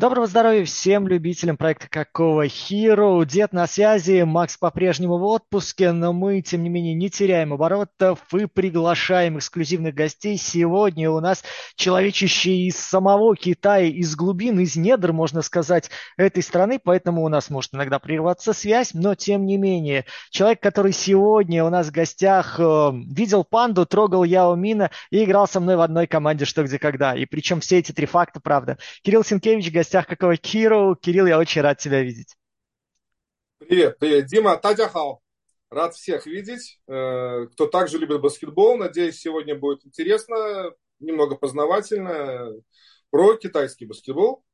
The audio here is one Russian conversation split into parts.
Доброго здоровья всем любителям проекта Какого Hero. Дед на связи, Макс по-прежнему в отпуске, но мы, тем не менее, не теряем оборотов и приглашаем эксклюзивных гостей. Сегодня у нас человечище из самого Китая, из глубин, из недр, можно сказать, этой страны, поэтому у нас может иногда прерваться связь, но тем не менее, человек, который сегодня у нас в гостях, э, видел панду, трогал Яо Мина и играл со мной в одной команде «Что, где, когда». И причем все эти три факта, правда. Кирилл Синкевич, гостях какого Киру. Кирилл, я очень рад тебя видеть. Привет, привет. Дима, Тадяхал. Рад всех видеть. Э, кто также любит баскетбол, надеюсь, сегодня будет интересно, немного познавательно про китайский баскетбол.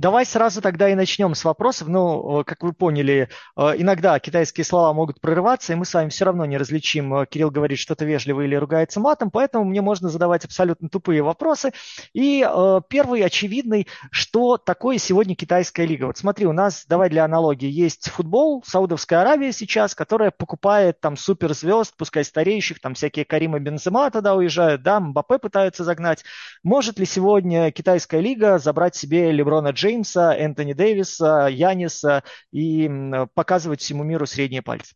Давай сразу тогда и начнем с вопросов. Ну, э, как вы поняли, э, иногда китайские слова могут прорываться, и мы с вами все равно не различим. Э, Кирилл говорит что-то вежливо или ругается матом, поэтому мне можно задавать абсолютно тупые вопросы. И первый очевидный, что такое сегодня китайская лига. Вот смотри, у нас, давай для аналогии, есть футбол, Саудовская Аравия сейчас, которая покупает там суперзвезд, пускай стареющих, там всякие Карима Бензема тогда уезжают, да, Мбаппе пытаются загнать. Может ли сегодня китайская лига забрать себе Леброна Джеймса, Джеймса, Энтони Дэвиса, Яниса и показывать всему миру средние пальцы?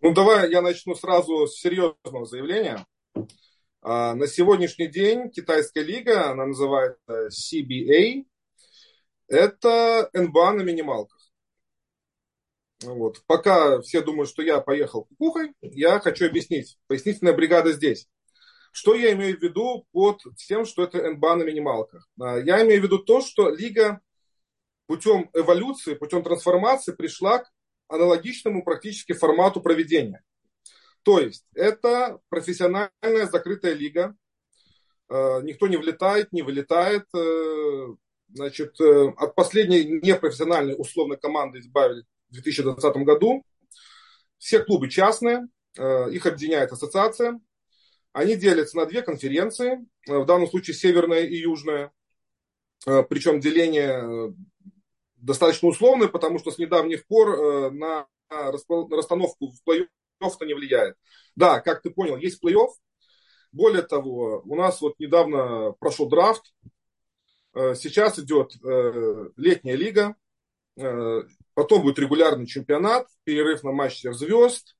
Ну, давай я начну сразу с серьезного заявления. А, на сегодняшний день китайская лига, она называется CBA, это НБА на минималках. Вот. Пока все думают, что я поехал кукухой, я хочу объяснить. Пояснительная бригада здесь. Что я имею в виду под тем, что это НБА на минималках? А, я имею в виду то, что лига путем эволюции, путем трансформации пришла к аналогичному практически формату проведения. То есть это профессиональная закрытая лига. А, никто не влетает, не вылетает. Э, значит, э, от последней непрофессиональной условной команды избавили в 2020 году. Все клубы частные, э, их объединяет ассоциация. Они делятся на две конференции, э, в данном случае северная и южная. Э, Причем деление э, достаточно условное, потому что с недавних пор на расстановку в плей-офф-то не влияет. Да, как ты понял, есть плей-офф. Более того, у нас вот недавно прошел драфт. Сейчас идет летняя лига. Потом будет регулярный чемпионат, перерыв на матч всех звезд.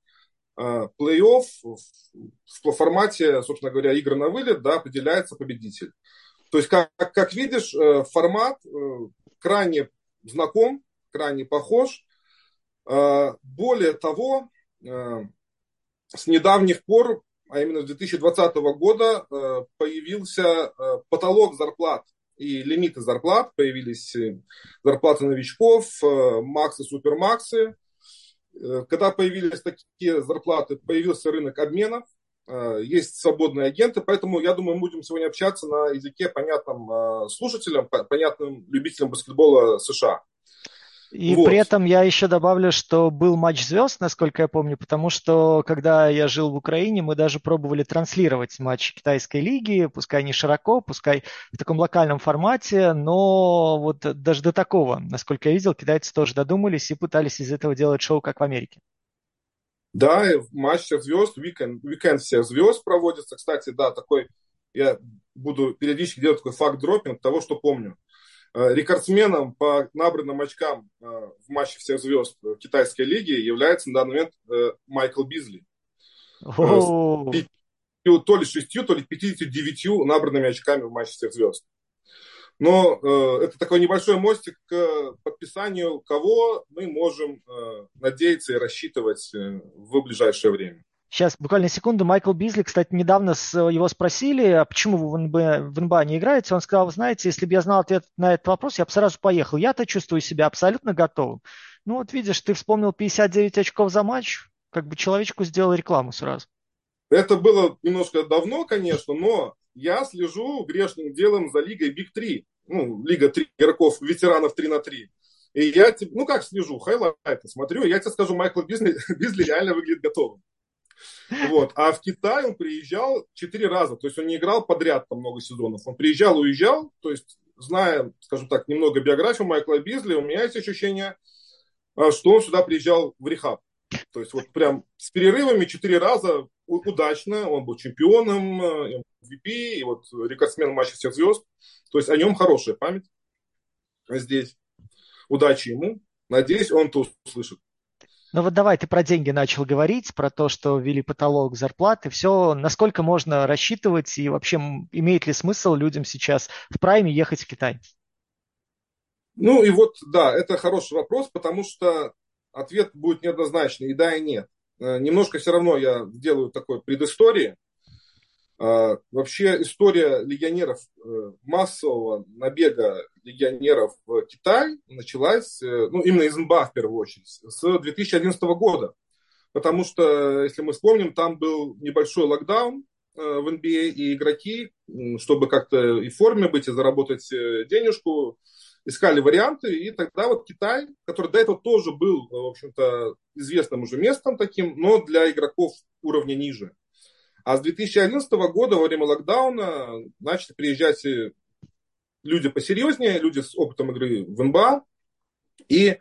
Э, плей-офф в формате, собственно говоря, игры на вылет, да, определяется победитель. То есть, как, как видишь, э, формат э, крайне знаком, крайне похож. Более того, с недавних пор, а именно с 2020 года, появился потолок зарплат и лимиты зарплат. Появились зарплаты новичков, максы, супермаксы. Э, когда появились такие зарплаты, появился рынок обменов, э, есть свободные агенты, поэтому я думаю, мы будем сегодня общаться на языке понятным э, слушателям, понятным любителям баскетбола США. И вот. при этом я еще добавлю, что был матч звезд, насколько я помню, потому что когда я жил в Украине, мы даже пробовали транслировать матч китайской лиги, пускай не широко, пускай в таком локальном формате, но вот даже до такого, насколько я видел, китайцы тоже додумались и пытались из этого делать шоу, как в Америке. Да, матч всех звезд, уикенд, уикенд всех звезд проводится. Кстати, да, такой, я буду периодически делать такой факт-дропинг того, что помню. Э, рекордсменом по набранным очкам э, в матче всех звезд китайской лиги является на данный момент э, Майкл Бизли. То ли шестью, то ли 59 набранными очками в матче всех звезд. Но э, это такой небольшой мостик к подписанию, кого мы можем э, надеяться и рассчитывать э, в ближайшее время. Сейчас, буквально секунду. Майкл Бизли, кстати, недавно с, его спросили, а почему вы в НБА, в НБА не играете. Он сказал, знаете, если бы я знал ответ на этот вопрос, я бы сразу поехал. Я-то чувствую себя абсолютно готовым. Ну вот видишь, ты вспомнил 59 очков за матч, как бы человечку сделал рекламу сразу. Это было немножко давно, конечно, но я слежу грешным делом за лигой Big 3. Ну, лига 3 игроков, ветеранов 3 на 3. И я, ну как слежу, хайлайты смотрю, я тебе скажу, Майкл Бизли, Бизли реально выглядит готовым. Вот. А в Китай он приезжал четыре раза. То есть он не играл подряд там много сезонов. Он приезжал, уезжал. То есть, зная, скажем так, немного биографию Майкла Бизли, у меня есть ощущение, а, что он сюда приезжал в рехаб. То есть вот прям с перерывами четыре раза удачно. Он был чемпионом, MVP, э, и вот рекордсмен матча всех звезд. То есть о нем хорошая память здесь. Удачи ему. Надеюсь, он то услышит. Ну вот давай, ты про деньги начал говорить, про то, что ввели потолок зарплаты. Все, насколько можно рассчитывать и вообще имеет ли смысл людям сейчас в прайме ехать в Китай? Ну и вот, да, это хороший вопрос, потому что ответ будет неоднозначный, и да, и нет. Э, немножко все равно я делаю такой предыстории. Э, вообще история легионеров, э, массового набега легионеров в Китай началась, ну, именно из МБА в первую очередь, с 2011 года. Потому что, если мы вспомним, там был небольшой локдаун в NBA, и игроки, чтобы как-то и в форме быть, и заработать денежку, искали варианты, и тогда вот Китай, который до этого тоже был, в общем-то, известным уже местом таким, но для игроков уровня ниже. А с 2011 года, во время локдауна, начали приезжать люди посерьезнее, люди с опытом игры в НБА, и э,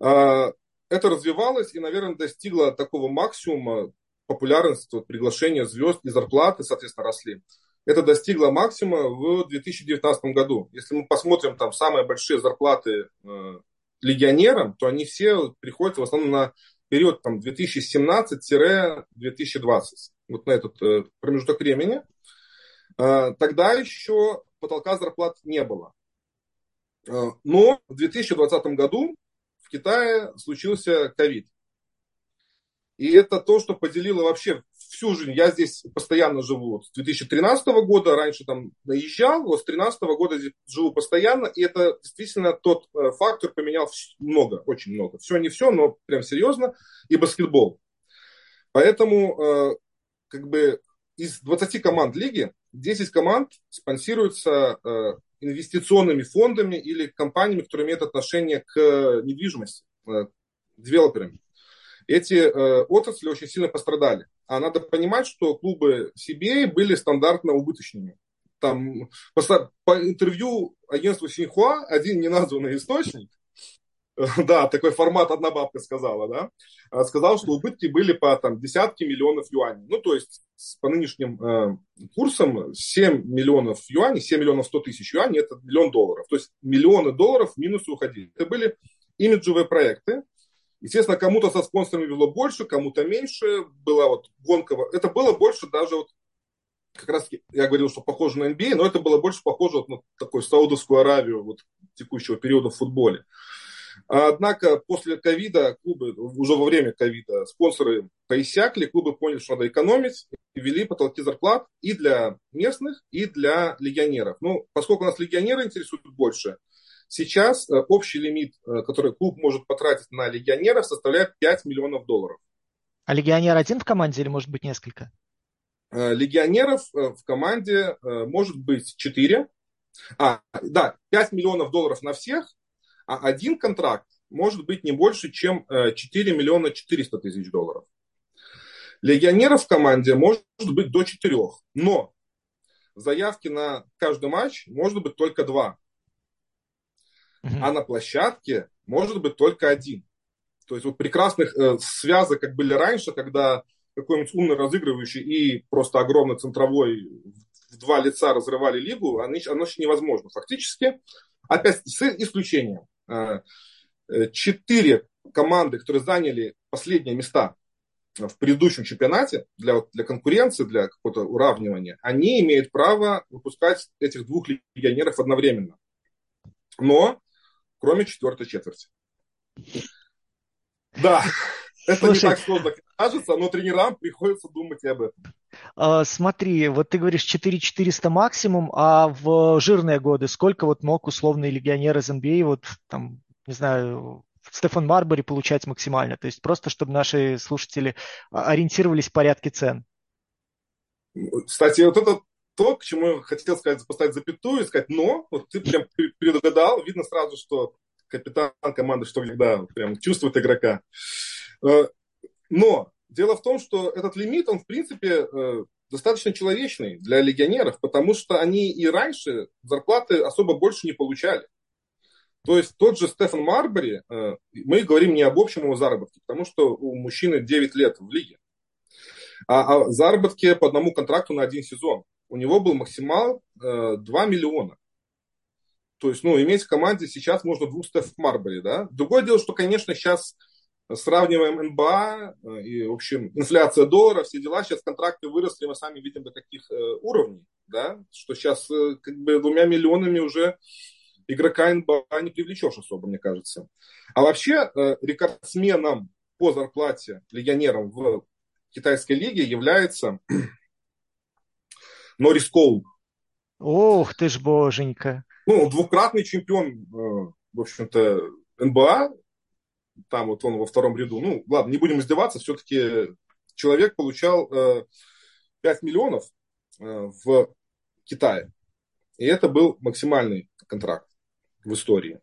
это развивалось и, наверное, достигло такого максимума популярности, приглашения звезд и зарплаты, соответственно, росли. Это достигло максимума в 2019 году. Если мы посмотрим там самые большие зарплаты э, легионерам, то они все приходят в основном на период там 2017-2020, вот на этот э, промежуток времени. Э, тогда еще потолка зарплат не было. Э, но в 2020 году в Китае случился ковид. И это то, что поделило вообще всю жизнь. Я здесь постоянно живу с 2013 года, раньше там наезжал, вот с 2013 года здесь живу постоянно, и это действительно тот э, фактор поменял много, очень много. Все не все, но прям серьезно, и баскетбол. Поэтому э, как бы из 20 команд лиги 10 команд спонсируются э, инвестиционными фондами или компаниями, которые имеют отношение к недвижимости, девелоперами эти э, отрасли очень сильно пострадали. А надо понимать, что клубы CBA были стандартно убыточными. Там, по, по интервью агентству Синьхуа один неназванный источник, да, такой формат одна бабка сказала, да, а, сказал, что убытки были по там, десятки миллионов юаней. Ну, то есть по нынешним э, курсам 7 миллионов юаней, 7 миллионов 100 тысяч юаней, это миллион долларов. То есть миллионы долларов в минус уходили. Это были имиджевые проекты, Естественно, кому-то со спонсорами было больше, кому-то меньше. Была вот гонка. Это было больше даже вот как раз я говорил, что похоже на NBA, но это было больше похоже вот на такую Саудовскую Аравию вот, текущего периода в футболе. Однако после ковида клубы, уже во время ковида, спонсоры поиссякли, клубы поняли, что надо экономить, и ввели потолки зарплат и для местных, и для легионеров. Ну, поскольку нас легионеры интересуют больше, Сейчас э, общий лимит, э, который клуб может потратить на легионеров, составляет 5 миллионов долларов. А легионер один в команде или может быть несколько? Э, легионеров в команде может быть 4. А, да, 5 миллионов долларов на всех, а один контракт может быть не больше, чем 4 миллиона 400 тысяч долларов. Легионеров в команде может быть до 4, но заявки на каждый матч может быть только 2 угу. а на площадке может быть только один. То есть вот прекрасных э, связок, как были раньше, когда какой-нибудь умный разыгрывающий и просто огромный центровой в два лица разрывали лигу, оно, оно еще невозможно. Фактически, опять с исключением, э, э, четыре команды, которые заняли последние места в предыдущем чемпионате для, для конкуренции, для какого-то уравнивания, они имеют право выпускать этих двух легионеров одновременно. Но кроме четвертой четверти. Да, это Слушай, не так сложно кажется, но тренерам приходится думать и об этом. А, смотри, вот ты говоришь 4400 максимум, а в жирные годы сколько вот мог условный легионер из NBA, а, вот там, не знаю, Стефан Марбери получать максимально? То есть просто, чтобы наши слушатели ориентировались в порядке цен. Кстати, вот это то, к чему я хотел сказать, поставить запятую и сказать «но». Вот ты прям предугадал. Видно сразу, что капитан команды, что всегда прям чувствует игрока. Э, но дело в том, что этот лимит, он в принципе э, достаточно человечный для легионеров, потому что они и раньше зарплаты особо больше не получали. То есть тот же Стефан Марбери, э, мы говорим не об общем его заработке, потому что у мужчины 9 лет в лиге, а о заработке по одному контракту на один сезон. У него был максимал 2 миллиона. То есть, ну, иметь в команде сейчас можно двух Стеф Марбери, да. Другое дело, что, конечно, сейчас сравниваем НБА э, и, в общем, инфляция доллара, все дела, сейчас контракты выросли, мы сами видим до каких э, уровней, да, что сейчас э, как бы двумя миллионами уже игрока НБА не привлечешь особо, мне кажется. А вообще рекордсменом по зарплате легионерам в китайской лиге является Норрис Коул. Ох ты ж боженька. Ну, двукратный чемпион, в общем-то, НБА, там вот он во втором ряду. Ну, ладно, не будем издеваться, все-таки человек получал э, 5 миллионов э, в Китае. И это был максимальный контракт в истории.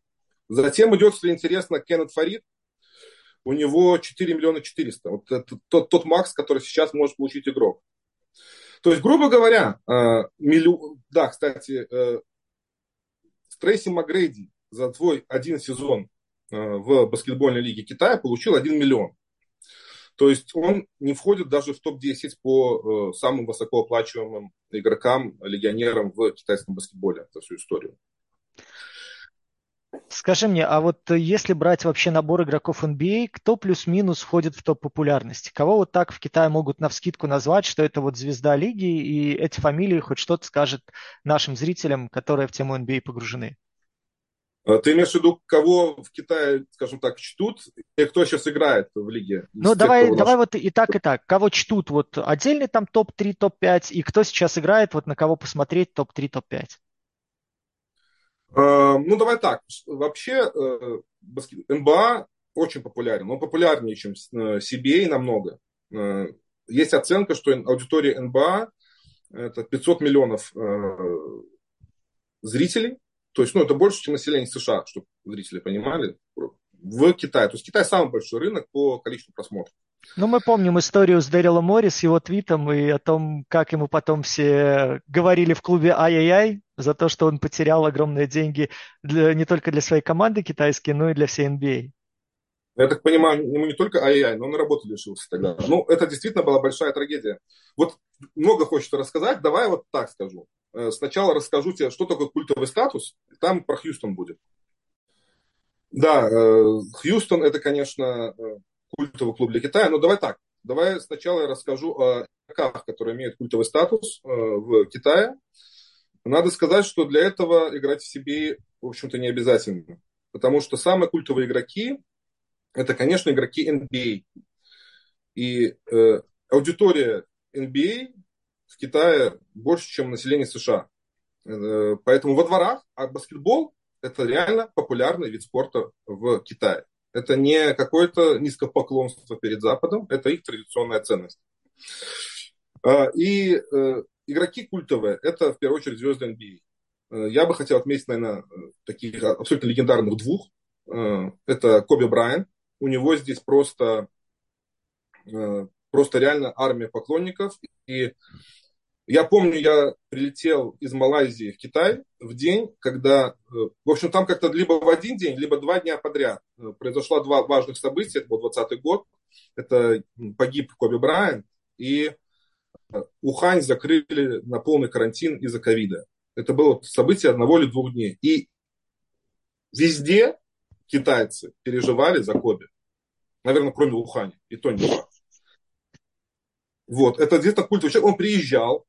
Затем идет, если интересно, Кеннет Фарид. У него 4 миллиона 400. Вот это тот, тот макс, который сейчас может получить игрок. То есть, грубо говоря, э, миллион... да, кстати, э, Трейси Макгрейди за твой один сезон в баскетбольной лиге Китая получил 1 миллион. То есть он не входит даже в топ-10 по э, самым высокооплачиваемым игрокам, легионерам в китайском баскетболе за всю историю. Скажи мне, а вот если брать вообще набор игроков NBA, кто плюс-минус входит в топ популярности? Кого вот так в Китае могут на вскидку назвать, что это вот звезда лиги, и эти фамилии хоть что-то скажет нашим зрителям, которые в тему NBA погружены? А ты имеешь в виду, кого в Китае, скажем так, чтут, и кто сейчас играет в лиге? Ну, тех, давай, давай вот и так, и так. Кого чтут, вот отдельный там топ-3, топ-5, и кто сейчас играет, вот на кого посмотреть топ-3, топ-5? Uh, ну, давай так. Вообще, НБА очень популярен. Он популярнее, чем CBA намного. Uh, есть оценка, что аудитория НБА это 500 миллионов зрителей. То есть, ну, это больше, чем население США, чтобы зрители понимали, в Китае. То есть Китай самый большой рынок по количеству просмотров. Ну, мы помним историю с Дэрилом Мори, с его твитом и о том, как ему потом все говорили в клубе ай-яй-яй за то, что он потерял огромные деньги для, не только для своей команды китайской, но и для всей NBA. Я так понимаю, ему не только ай-яй, но он и работы лишился тогда. Ну, это действительно была большая трагедия. Вот много хочется рассказать, давай вот так скажу. Э, сначала расскажу тебе, что такое культовый статус, там про Хьюстон будет. Да, э, Хьюстон это, конечно, э, культовый клуб для Китая, но давай так. Давай сначала я расскажу о игроках, которые имеют культовый статус в Китае. Надо сказать, что для этого играть в себе, в общем-то, не обязательно. Потому что самые культовые игроки, это, конечно, игроки NBA. И э, аудитория NBA в Китае больше, чем население США. Э, поэтому во дворах, а баскетбол это реально популярный вид спорта в Китае. Это не какое-то низкопоклонство перед Западом, это их традиционная ценность. А, и э, игроки культовые, это в первую очередь звезды NBA. Э, я бы хотел отметить, наверное, таких абсолютно легендарных двух. Это Коби Брайан. У него здесь просто, просто реально армия поклонников. И я помню, я прилетел из Малайзии в Китай в день, когда, э, в общем, там как-то либо в один день, либо два дня подряд э, произошло два важных события. Это был 20 год. Это погиб Коби Брайан, и э, Ухань закрыли на полный карантин из-за ковида. Это было событие одного или двух дней. И везде китайцы переживали за Коби. Наверное, кроме Ухани. И то не факт. Вот, это где-то культовый человек. Он приезжал,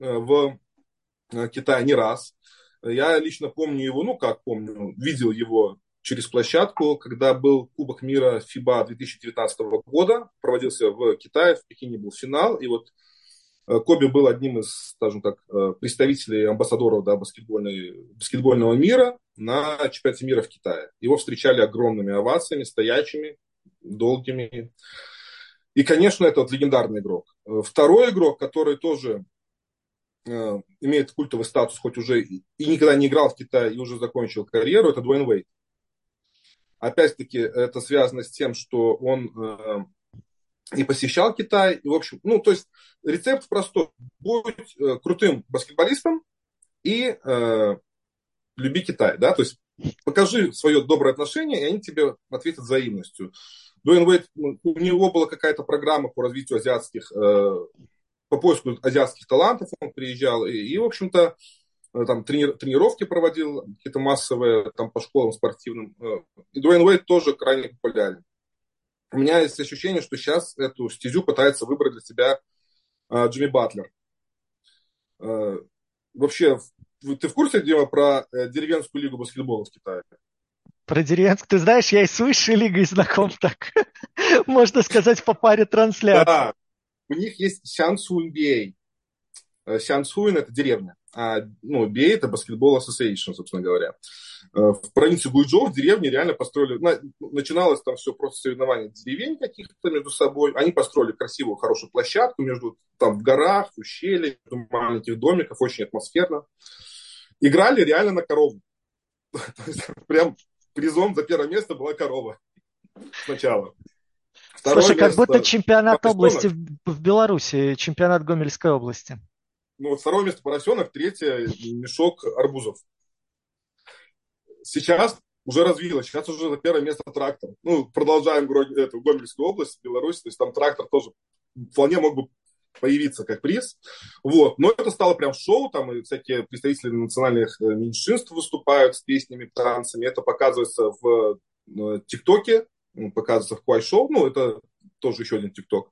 в э, Китае не раз. Я лично помню его, ну как помню, видел его через площадку, когда был Кубок мира ФИБА 2019 года, проводился в Китае, в Пекине был финал, и вот э, Коби был одним из, скажем так, представителей амбассадоров да, баскетбольного мира на чемпионате мира в Китае. Его встречали огромными овациями, стоячими, долгими. И, конечно, это вот легендарный игрок. Второй игрок, который тоже Э, имеет культовый статус, хоть уже и никогда не играл в Китае, и уже закончил карьеру, это Дуэйн Уэйт. Опять-таки, это связано с тем, что он э, не посещал Китай. И, в общем, ну, то есть рецепт простой. Будь э, крутым баскетболистом и э, люби Китай. Да? То есть покажи свое доброе отношение, и они тебе ответят взаимностью. Дуэйн Уэйт, ну, у него была какая-то программа по развитию азиатских, э, по поиску азиатских талантов, он приезжал, и, и в общем-то, э, там трени, тренировки проводил, какие-то массовые, там по школам спортивным. Э, и Дуэйн Уэйт тоже крайне популярен. У меня есть ощущение, что сейчас эту стезю пытается выбрать для себя Джимми Батлер. Вообще, ты в курсе, Дима, про деревенскую лигу баскетбола в Китае? Про деревенскую. Ты знаешь, я и с высшей лигой знаком так. Можно сказать, по паре трансляций. Да. У них есть Сянсу NBA. Сянсуин – это деревня. А ну, BA – это Basketball Association, собственно говоря. Э, в провинции Гуйчжоу в деревне реально построили... Начиналось там все просто соревнования деревень каких-то между собой. Они построили красивую, хорошую площадку между там в горах, в ущельях, маленьких домиков, очень атмосферно. Играли реально на корову. Прям призом за первое место была корова сначала. Второе Слушай, как будто чемпионат области в, в Беларуси, чемпионат Гомельской области. Ну, второе место поросенок, третье мешок арбузов. Сейчас уже развилось, сейчас уже на первое место трактор. Ну, продолжаем эту Гомельскую область, Беларусь, то есть там трактор тоже вполне мог бы появиться как приз. Вот. Но это стало прям шоу, там и всякие представители национальных э, меньшинств выступают с песнями, танцами. Это показывается в э, ТикТоке, показывается в Куай Шоу, ну, это тоже еще один ТикТок.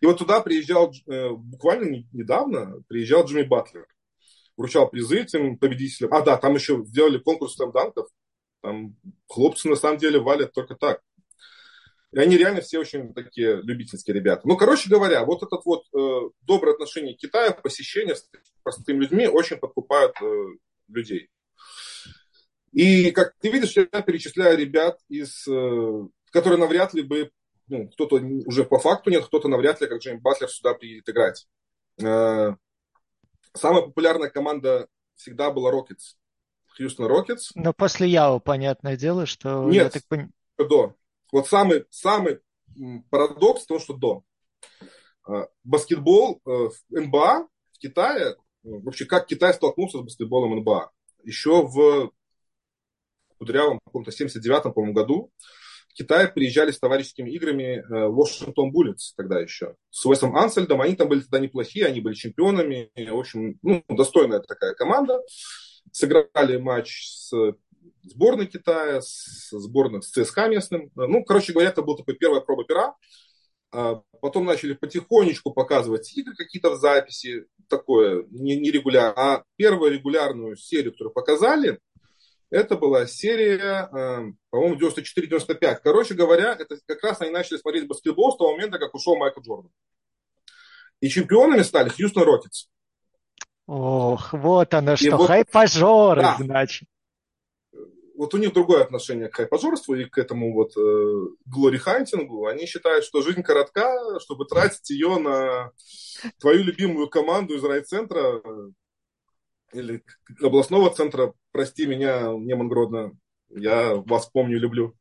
И вот туда приезжал, э, буквально недавно, приезжал Джимми Батлер. Вручал призы этим победителям. А, да, там еще сделали конкурс слэмданков. Там хлопцы на самом деле валят только так. И они реально все очень такие любительские ребята. Ну, короче говоря, вот этот вот э, доброе отношение к Китаю, посещение с простыми людьми очень подкупают э, людей. И, как ты видишь, я перечисляю ребят, из, э, которые навряд ли бы, ну, кто-то уже по факту нет, кто-то навряд ли, как Джимми Батлер, сюда приедет играть. Э, самая популярная команда всегда была Рокетс. Хьюстон Рокетс. Но после Яо, понятное дело, что... Нет, я так пон... до. Вот самый, самый парадокс в том, что до. А, баскетбол э, в НБА в Китае, вообще как Китай столкнулся с баскетболом НБА? Еще в кудрявом каком-то 79-м, по-моему, году Китай приезжали с товарищескими играми Вашингтон Буллетс тогда еще. С Уэсом Ансельдом, они там были тогда неплохие, они были чемпионами. В общем, ну, достойная такая команда. Сыграли матч с сборной Китая, с сборной с ЦСКА местным. Ну, короче говоря, это была такая первая проба пера. А потом начали потихонечку показывать игры какие-то в записи, такое нерегулярно. Не а первую регулярную серию, которую показали, это была серия, э, по-моему, 94-95. Короче говоря, это как раз они начали смотреть баскетбол с того момента, как ушел Майкл Джордан. И чемпионами стали Хьюстон Рокетс. Ох, вот оно что, вот, хайпожоры, да, значит вот у них другое отношение к хайпожорству и к этому вот э, glory hunting у. Они считают, что жизнь коротка, чтобы тратить ее на твою любимую команду из райцентра или областного центра. Прости меня, Неман Гродно, я вас помню, люблю.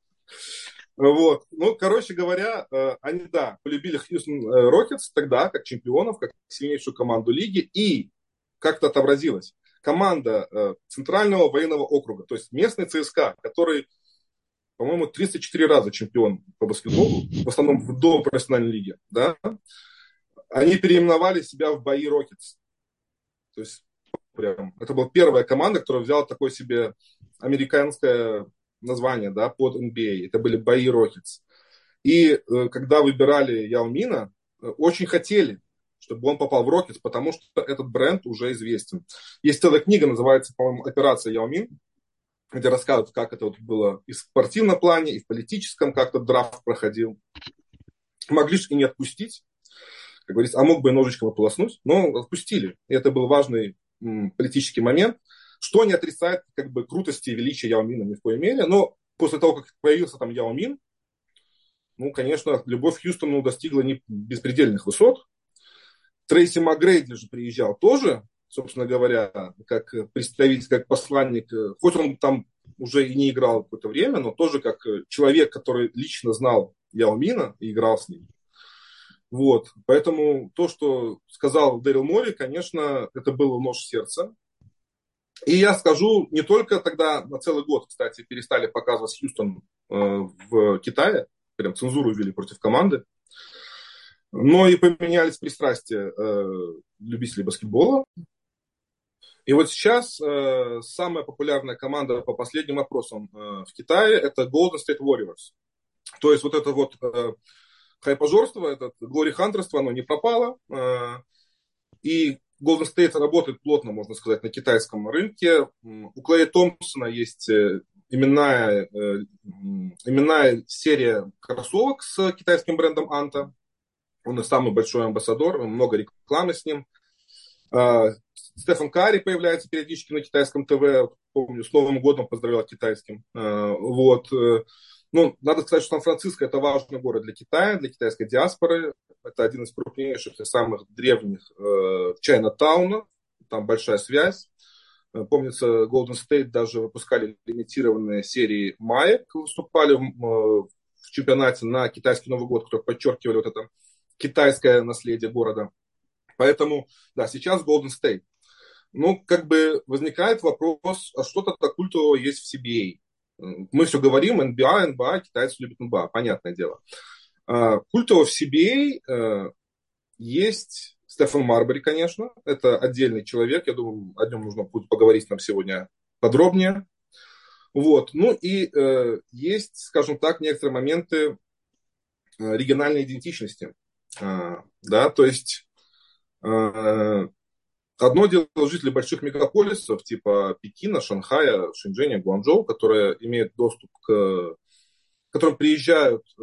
Вот. Ну, короче говоря, э, они, да, полюбили Хьюстон Рокетс тогда, как чемпионов, как сильнейшую команду лиги, и как-то отобразилось команда э, Центрального военного округа, то есть местный ЦСКА, который, по-моему, 34 раза чемпион по баскетболу, в основном в до профессиональной лиге, да, они переименовали себя в Баи Рокетс. То есть прям, это была первая команда, которая взяла такое себе американское название, да, под NBA. Это были Баи Рокетс. И э, когда выбирали Яо Мина, э, очень хотели, чтобы он попал в Рокетс, потому что этот бренд уже известен. Есть целая книга, называется, по-моему, «Операция Яо Мин», где рассказывают, как это вот было и в спортивном плане, и в политическом, как то драфт проходил. Могли же и не отпустить, как говорится, а мог бы и ножичком ополоснуть, но отпустили. И это был важный политический момент, что не отрицает как бы крутости и величия Яомина ни в коей мере, но после того, как появился там Яомин, ну, конечно, любовь к Хьюстону достигла не беспредельных высот, Трейси Макгрейди же приезжал тоже, собственно говоря, как представитель, как посланник, хоть он там уже и не играл какое-то время, но тоже как человек, который лично знал Яомина и играл с ним. Вот. Поэтому то, что сказал Дэрил Мори, конечно, это было нож сердца. И я скажу, не только тогда на целый год, кстати, перестали показывать Хьюстон э, в Китае, прям цензуру ввели против команды, но и поменялись пристрастия э, любителей баскетбола. И вот сейчас э, самая популярная команда по последним опросам э, в Китае это Golden State Warriors. То есть вот это вот э, хайпожорство, это глорихантерство, оно не пропало. Э, и Golden State работает плотно, можно сказать, на китайском рынке. У Клея Томпсона есть э, именная, э, именная серия кроссовок с китайским брендом Анта. Он и самый большой амбассадор, много рекламы с ним. А, Стефан Карри появляется периодически на китайском ТВ. Помню, с Новым годом поздравлял китайским. А, вот. Э, ну, надо сказать, что Сан-Франциско это важный город для Китая, для китайской диаспоры. Это один из крупнейших и самых древних э, Чайна-тауна. Там большая связь. Э, помнится, Golden State даже выпускали лимитированные серии маек, выступали в, в чемпионате на китайский Новый год, которые подчеркивали вот это китайское наследие города. Поэтому, да, сейчас Golden State. Ну, как бы возникает вопрос, а что-то культового есть в CBA? Мы все говорим, NBA, NBA, китайцы любят NBA, понятное дело. А, культового в CBA э, есть Стефан Марбери, конечно, это отдельный человек, я думаю, о нем нужно будет поговорить нам сегодня подробнее. Вот. Ну и э, есть, скажем так, некоторые моменты э, региональной идентичности. А, да, то есть а, одно дело жители больших мегаполисов типа Пекина, Шанхая, Шэньчжэня, Гуанчжоу, которые имеют доступ к которым приезжают э,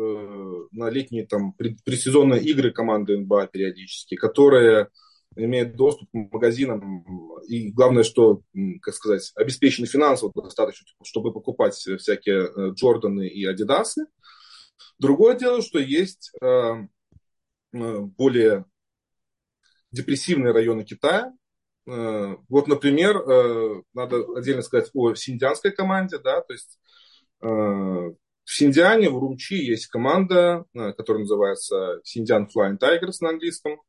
на летние там предсезонные игры команды НБА периодически, которые имеют доступ к магазинам и главное, что, как сказать, обеспечены финансово достаточно, чтобы покупать всякие э, Джорданы и Адидасы. Другое дело, что есть э, Э, более депрессивные районы Китая. Э, вот, например, э, надо отдельно сказать о синдианской команде, да, то есть в Синдиане, в Урумчи есть команда, которая называется Синдиан Flying Tigers на английском.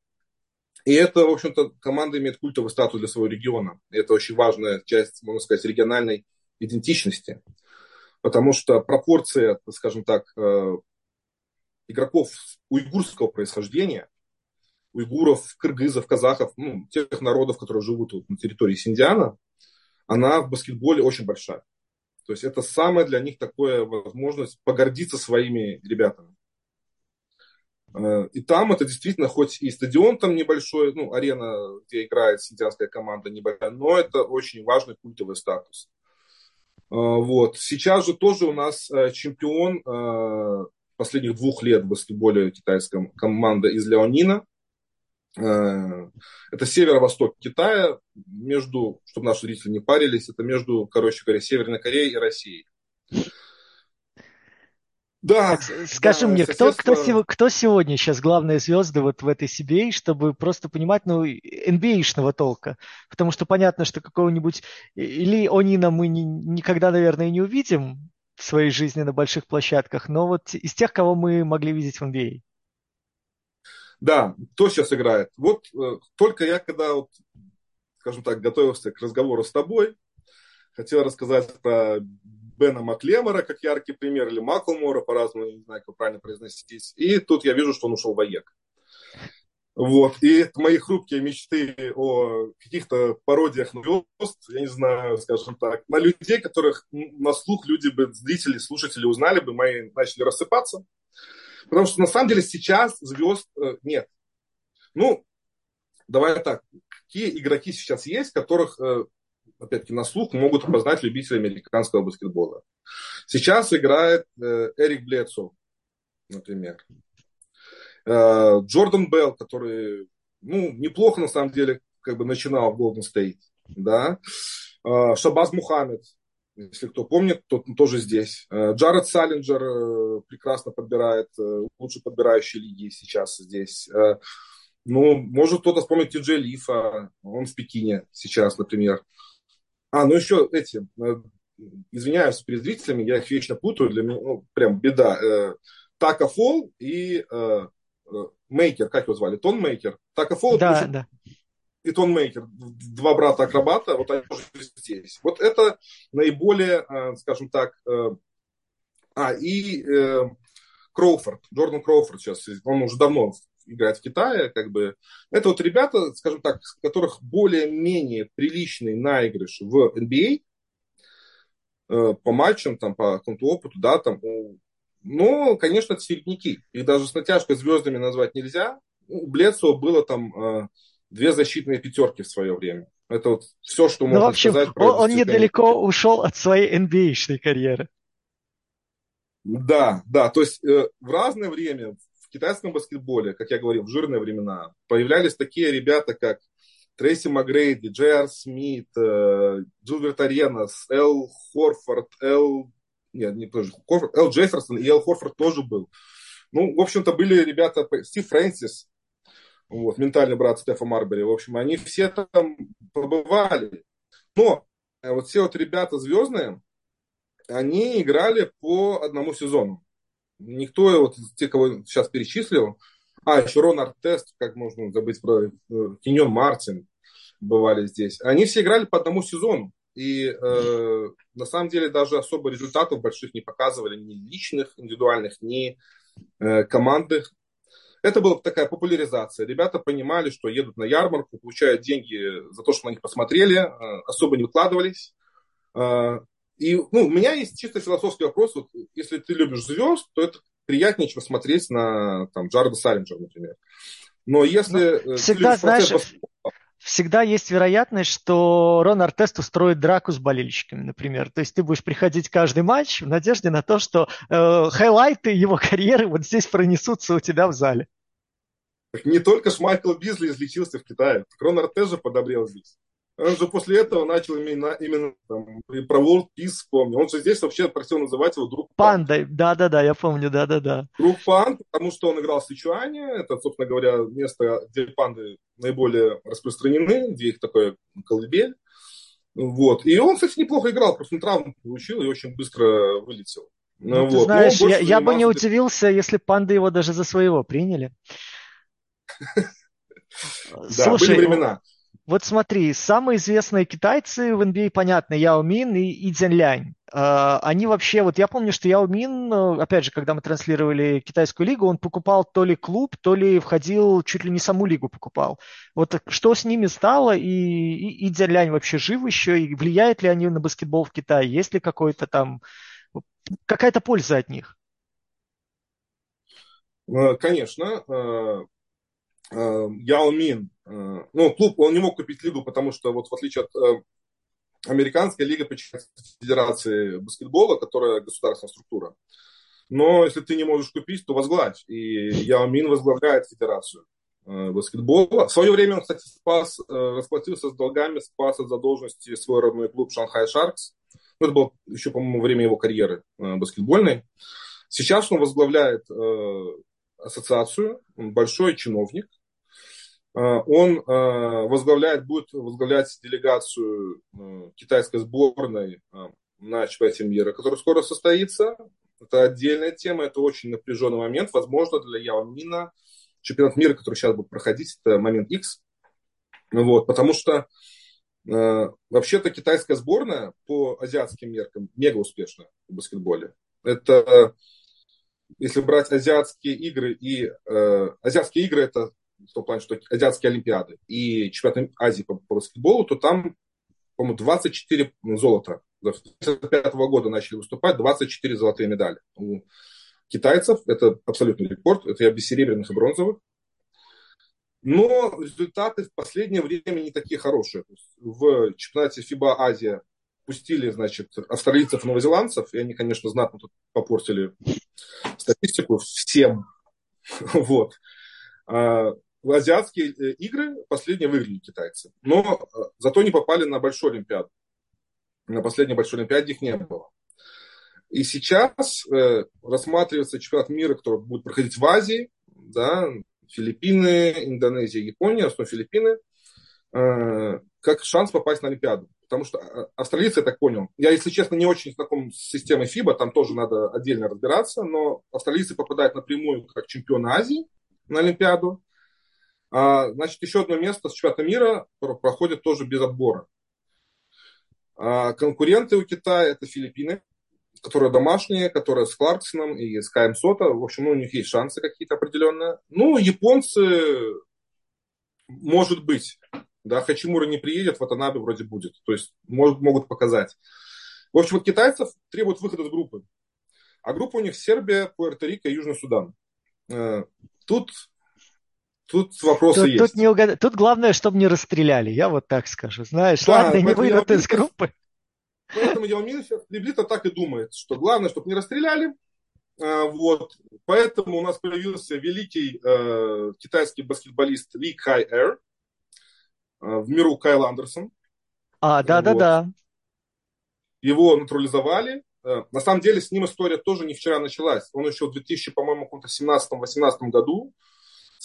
И это, в общем-то, команда имеет культовый статус для своего региона. И это очень важная часть, можно сказать, региональной идентичности. Потому что пропорция, скажем так, игроков уйгурского происхождения, уйгуров, кыргызов, казахов, ну, тех народов, которые живут вот на территории Синдиана, она в баскетболе очень большая. То есть это самая для них такая возможность погордиться своими ребятами. Э, и там это действительно, хоть и стадион там небольшой, ну, арена, где играет синдианская команда небольшая, но это очень важный культовый статус. Э, вот. Сейчас же тоже у нас э, чемпион последних двух лет в баскетболе китайском команда из Леонина. Э, это северо-восток Китая, между, чтобы наши зрители не парились, это между, короче говоря, Северной Кореей и Россией. Да. Скажи да, мне, кто, кто, кто сегодня сейчас главные звезды вот в этой CBA, чтобы просто понимать, ну, NBA-шного толка? Потому что понятно, что какого-нибудь или Онина мы ни, никогда, наверное, не увидим, в своей жизни на больших площадках, но вот из тех, кого мы могли видеть в NBA. Да, кто сейчас играет? Вот э, только я, когда, вот, скажем так, готовился к разговору с тобой, хотел рассказать про Бена Маклемора как яркий пример, или Маклмора, по-разному, не знаю, как правильно произносить. И тут я вижу, что он ушел в АЕК. Вот. И мои хрупкие мечты о каких-то пародиях на звезд, я не знаю, скажем так, на людей, которых на слух люди бы, зрители, слушатели узнали бы, мои начали рассыпаться. Потому что на самом деле сейчас звезд э, нет. Ну, давай так, какие игроки сейчас есть, которых, э, опять-таки, на слух могут опознать любители американского баскетбола. Сейчас играет э, Эрик Блецов, например. Джордан Белл, который, ну, неплохо на самом деле, как бы начинал в Golden State, да. Шабаз Мухаммед, если кто помнит, тот тоже здесь. Э, Джаред Саллинджер прекрасно подбирает, лучше подбирающий лиги сейчас здесь. Ну, может кто-то вспомнит Ти Лифа, он в Пекине сейчас, например. А, ну еще эти, извиняюсь перед зрителями, я их вечно путаю, для меня, ну, прям беда. Така Фол и Мейкер, как его звали? Тон Мейкер. Так и Фолл да, да. И Тонмейкер, два брата-акробата, вот они тоже здесь. Вот это наиболее, скажем так, а, и Кроуфорд, Джордан Кроуфорд сейчас, он уже давно играет в Китае, как бы. Это вот ребята, скажем так, у которых более-менее приличный наигрыш в NBA, э, по матчам, там, по какому-то опыту, да, там, но, конечно, это середняки. Их даже с натяжкой звездами назвать нельзя. У Блецова было там э, две защитные пятерки в свое время. Это вот все, что можно ну, в общем, сказать про Он, он недалеко ушел от своей NBA-шной карьеры. Да, да, то есть э, в разное время в китайском баскетболе, как я говорил, в жирные времена, появлялись такие ребята, как Трейси Макгрейди, Джей Ар Смит, э, Джилберт Аренас, Эл Хорфорд, Эл... Нет, не тоже. Хорфорд, Эл Джефферсон и Эл Хорфорд тоже был. Ну, в общем-то, были ребята, Стив Фрэнсис, вот, ментальный брат Стефа Марбери. В общем, они все там побывали. Но э, вот все вот ребята звездные, они играли по одному сезону. Никто, вот те, кого сейчас перечислил, а, еще Рон Артест, как можно забыть про Киньон э, Мартин, бывали здесь. Они все играли по одному сезону. И э, на самом деле даже особо результатов больших не показывали ни личных, индивидуальных, ни э, командных. Это была такая популяризация. Ребята понимали, что едут на ярмарку, получают деньги за то, что на них посмотрели, э, особо не выкладывались. Э, и ну, у меня есть чисто философский вопрос. Вот, если ты любишь звезд, то это приятнее, чем смотреть на там, Джарда Саллинджера, например. Но если... Ну, всегда, знаешь, процесс... всегда есть вероятность, что Рон Артест устроит драку с болельщиками, например. То есть ты будешь приходить каждый матч в надежде на то, что э, хайлайты его карьеры вот здесь пронесутся у тебя в зале. Не только ж Майкл Бизли излечился в Китае. Рон Артест же подобрел здесь. Он же после этого начал именно, именно там, про World Peace вспомнил. Он же здесь вообще просил называть его друг Пандой. Да-да-да, я помню, да-да-да. Друг Панд, потому что он играл в Сычуане. Это, собственно говоря, место, где панды наиболее распространены, где их такое колыбель. Вот. И он, кстати, неплохо играл, просто травму получил и очень быстро вылетел. Ну, ну, вот. Знаешь, я, я бы не удивился, если панды его даже за своего приняли. Да, были времена. Вот смотри, самые известные китайцы в NBA, понятно, Яо Мин и, и Цзянь Лянь. Uh, они вообще, вот я помню, что Яо Мин, э, опять же, когда мы транслировали китайскую лигу, он покупал то ли клуб, то ли входил, чуть ли не саму лигу покупал. Вот что с ними стало, и, и, и Цзянь Лянь вообще жив еще, и влияют ли они на баскетбол в Китае? Есть ли какой-то там, какая-то польза от них? Э, конечно, э, Яо Мин ну, клуб, он не мог купить лигу, потому что вот в отличие от э, американской лиги подчиняется Федерации баскетбола, которая государственная структура. Но если ты не можешь купить, то возглавь. И Яо возглавляет Федерацию э, баскетбола. В свое время он, кстати, спас, расплатился с долгами, спас от задолженности свой родной клуб Шанхай Шаркс. Ну, это было еще, по-моему, время его карьеры баскетбольной. Сейчас он возглавляет ассоциацию, большой чиновник, Э, он э, возглавляет, будет возглавлять делегацию э, китайской сборной на чемпионате мира, который скоро состоится. Это отдельная тема, это очень напряженный момент. Возможно, для Яо Мина чемпионат мира, который сейчас будет проходить, это момент X. Вот, потому что э, вообще-то китайская сборная по азиатским меркам мега успешна в баскетболе. Это, если брать азиатские игры и... Э, азиатские игры это в том плане, что азиатские олимпиады и чемпионат Азии по, по баскетболу, то там, по-моему, 24 золота. С 1955 года начали выступать, 24 золотые медали. У китайцев это абсолютный рекорд, это я без серебряных и бронзовых. Но результаты в последнее время не такие хорошие. В чемпионате FIBA Азия пустили, значит, австралийцев и новозеландцев, и они, конечно, знатно тут попортили статистику всем. Вот. В азиатские э, игры последние выиграли китайцы. Но э, зато не попали на большую Олимпиаду. На последней большой Олимпиаде их не было. И сейчас э, рассматривается чемпионат мира, который будет проходить в Азии, да, Филиппины, Индонезия, Япония, основном Филиппины, э, как шанс попасть на Олимпиаду. Потому что э, австралийцы, я так понял, я, если честно, не очень знаком с системой ФИБА, там тоже надо отдельно разбираться, но австралийцы попадают напрямую как чемпионы Азии на Олимпиаду, значит, еще одно место с чемпионата мира проходит тоже без отбора. А конкуренты у Китая это Филиппины, которые домашние, которые с Кларксоном и с Каем Сота. В общем, ну, у них есть шансы какие-то определенные. Ну, японцы, может быть, да, Хачимура не приедет, в Атанабе вроде будет. То есть может, могут показать. В общем, от китайцев требуют выхода из группы. А группа у них Сербия, Пуэрто-Рико и Южный Судан. Э, тут, тут вопросы тут, есть. Тут, не угад... тут главное, чтобы не расстреляли, я вот так скажу. Знаешь, да, ладно, не выйдут из группы. Поэтому Ялмин сейчас приблизительно так и думает, что главное, чтобы не расстреляли. А, вот. Поэтому у нас появился великий э, китайский баскетболист Ли Кай Эр, э, в миру Кайл Андерсон. А, да-да-да. Вот. Его натурализовали. Э, на самом деле с ним история тоже не вчера началась. Он еще в 2000, по-моему, 17-18 году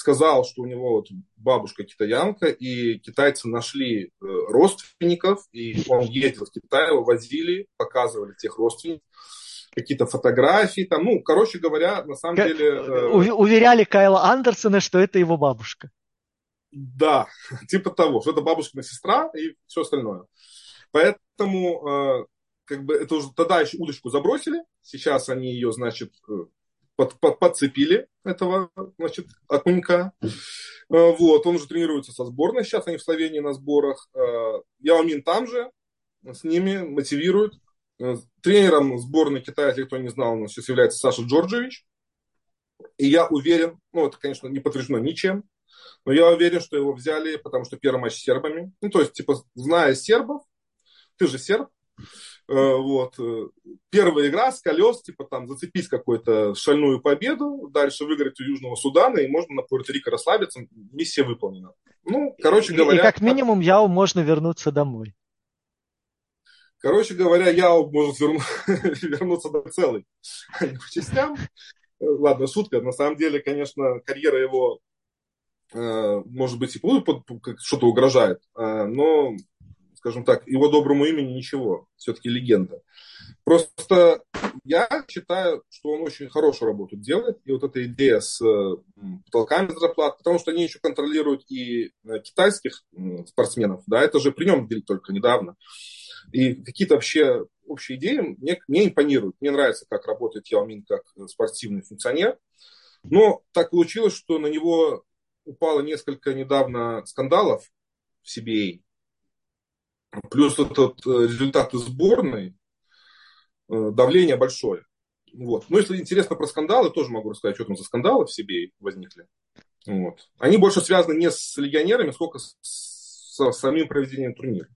сказал, что у него вот бабушка китаянка, и китайцы нашли э, родственников, и он ездил в Китай, его возили, показывали тех родственников, какие-то фотографии там, ну, короче говоря, на самом как, деле... Э, уверяли Кайла Андерсона, что это его бабушка. Да, типа того, что это бабушкина сестра и все остальное. Поэтому, э, как бы, это уже тогда еще удочку забросили, сейчас они ее, значит, под, под, подцепили этого, значит, окунька. Э, вот, он уже тренируется со сборной, сейчас они в Словении на сборах. Э, Яомин там же, с ними мотивирует. Э, тренером сборной Китая, если кто не знал, нас сейчас является Саша Джорджевич. И я уверен, ну, это, конечно, не подтверждено ничем, но я уверен, что его взяли, потому что первый матч с сербами. Ну, то есть, типа, зная сербов, ты же серб, вот. Э, первая игра с колес, типа там зацепить какую-то шальную победу, дальше выиграть у Южного Судана, и можно на Пуэрто-Рико расслабиться, миссия выполнена. Ну, короче говоря... И как минимум Яо можно вернуться домой. Короче говоря, Яо может верну... вернуться до целый, а не по частям. Э, ладно, шутка. На самом деле, конечно, карьера его, может быть, и что-то угрожает, но скажем так, его доброму имени ничего, все-таки легенда. Просто я считаю, что он очень хорошую работу делает, и вот эта идея с э, потолками зарплат, потому что они еще контролируют и э, китайских спортсменов, да, это же при нем только недавно. И какие-то вообще общие идеи мне, мне импонируют. Мне нравится, как работает Яомин как спортивный функционер. Но так получилось, что на него упало несколько недавно скандалов в CBA. Плюс этот э, результаты сборной, э, давление большое. Вот. Но если интересно про скандалы, тоже могу рассказать, что там за скандалы в себе возникли. Вот. Они больше связаны не с легионерами, сколько с, с самим проведением турнира.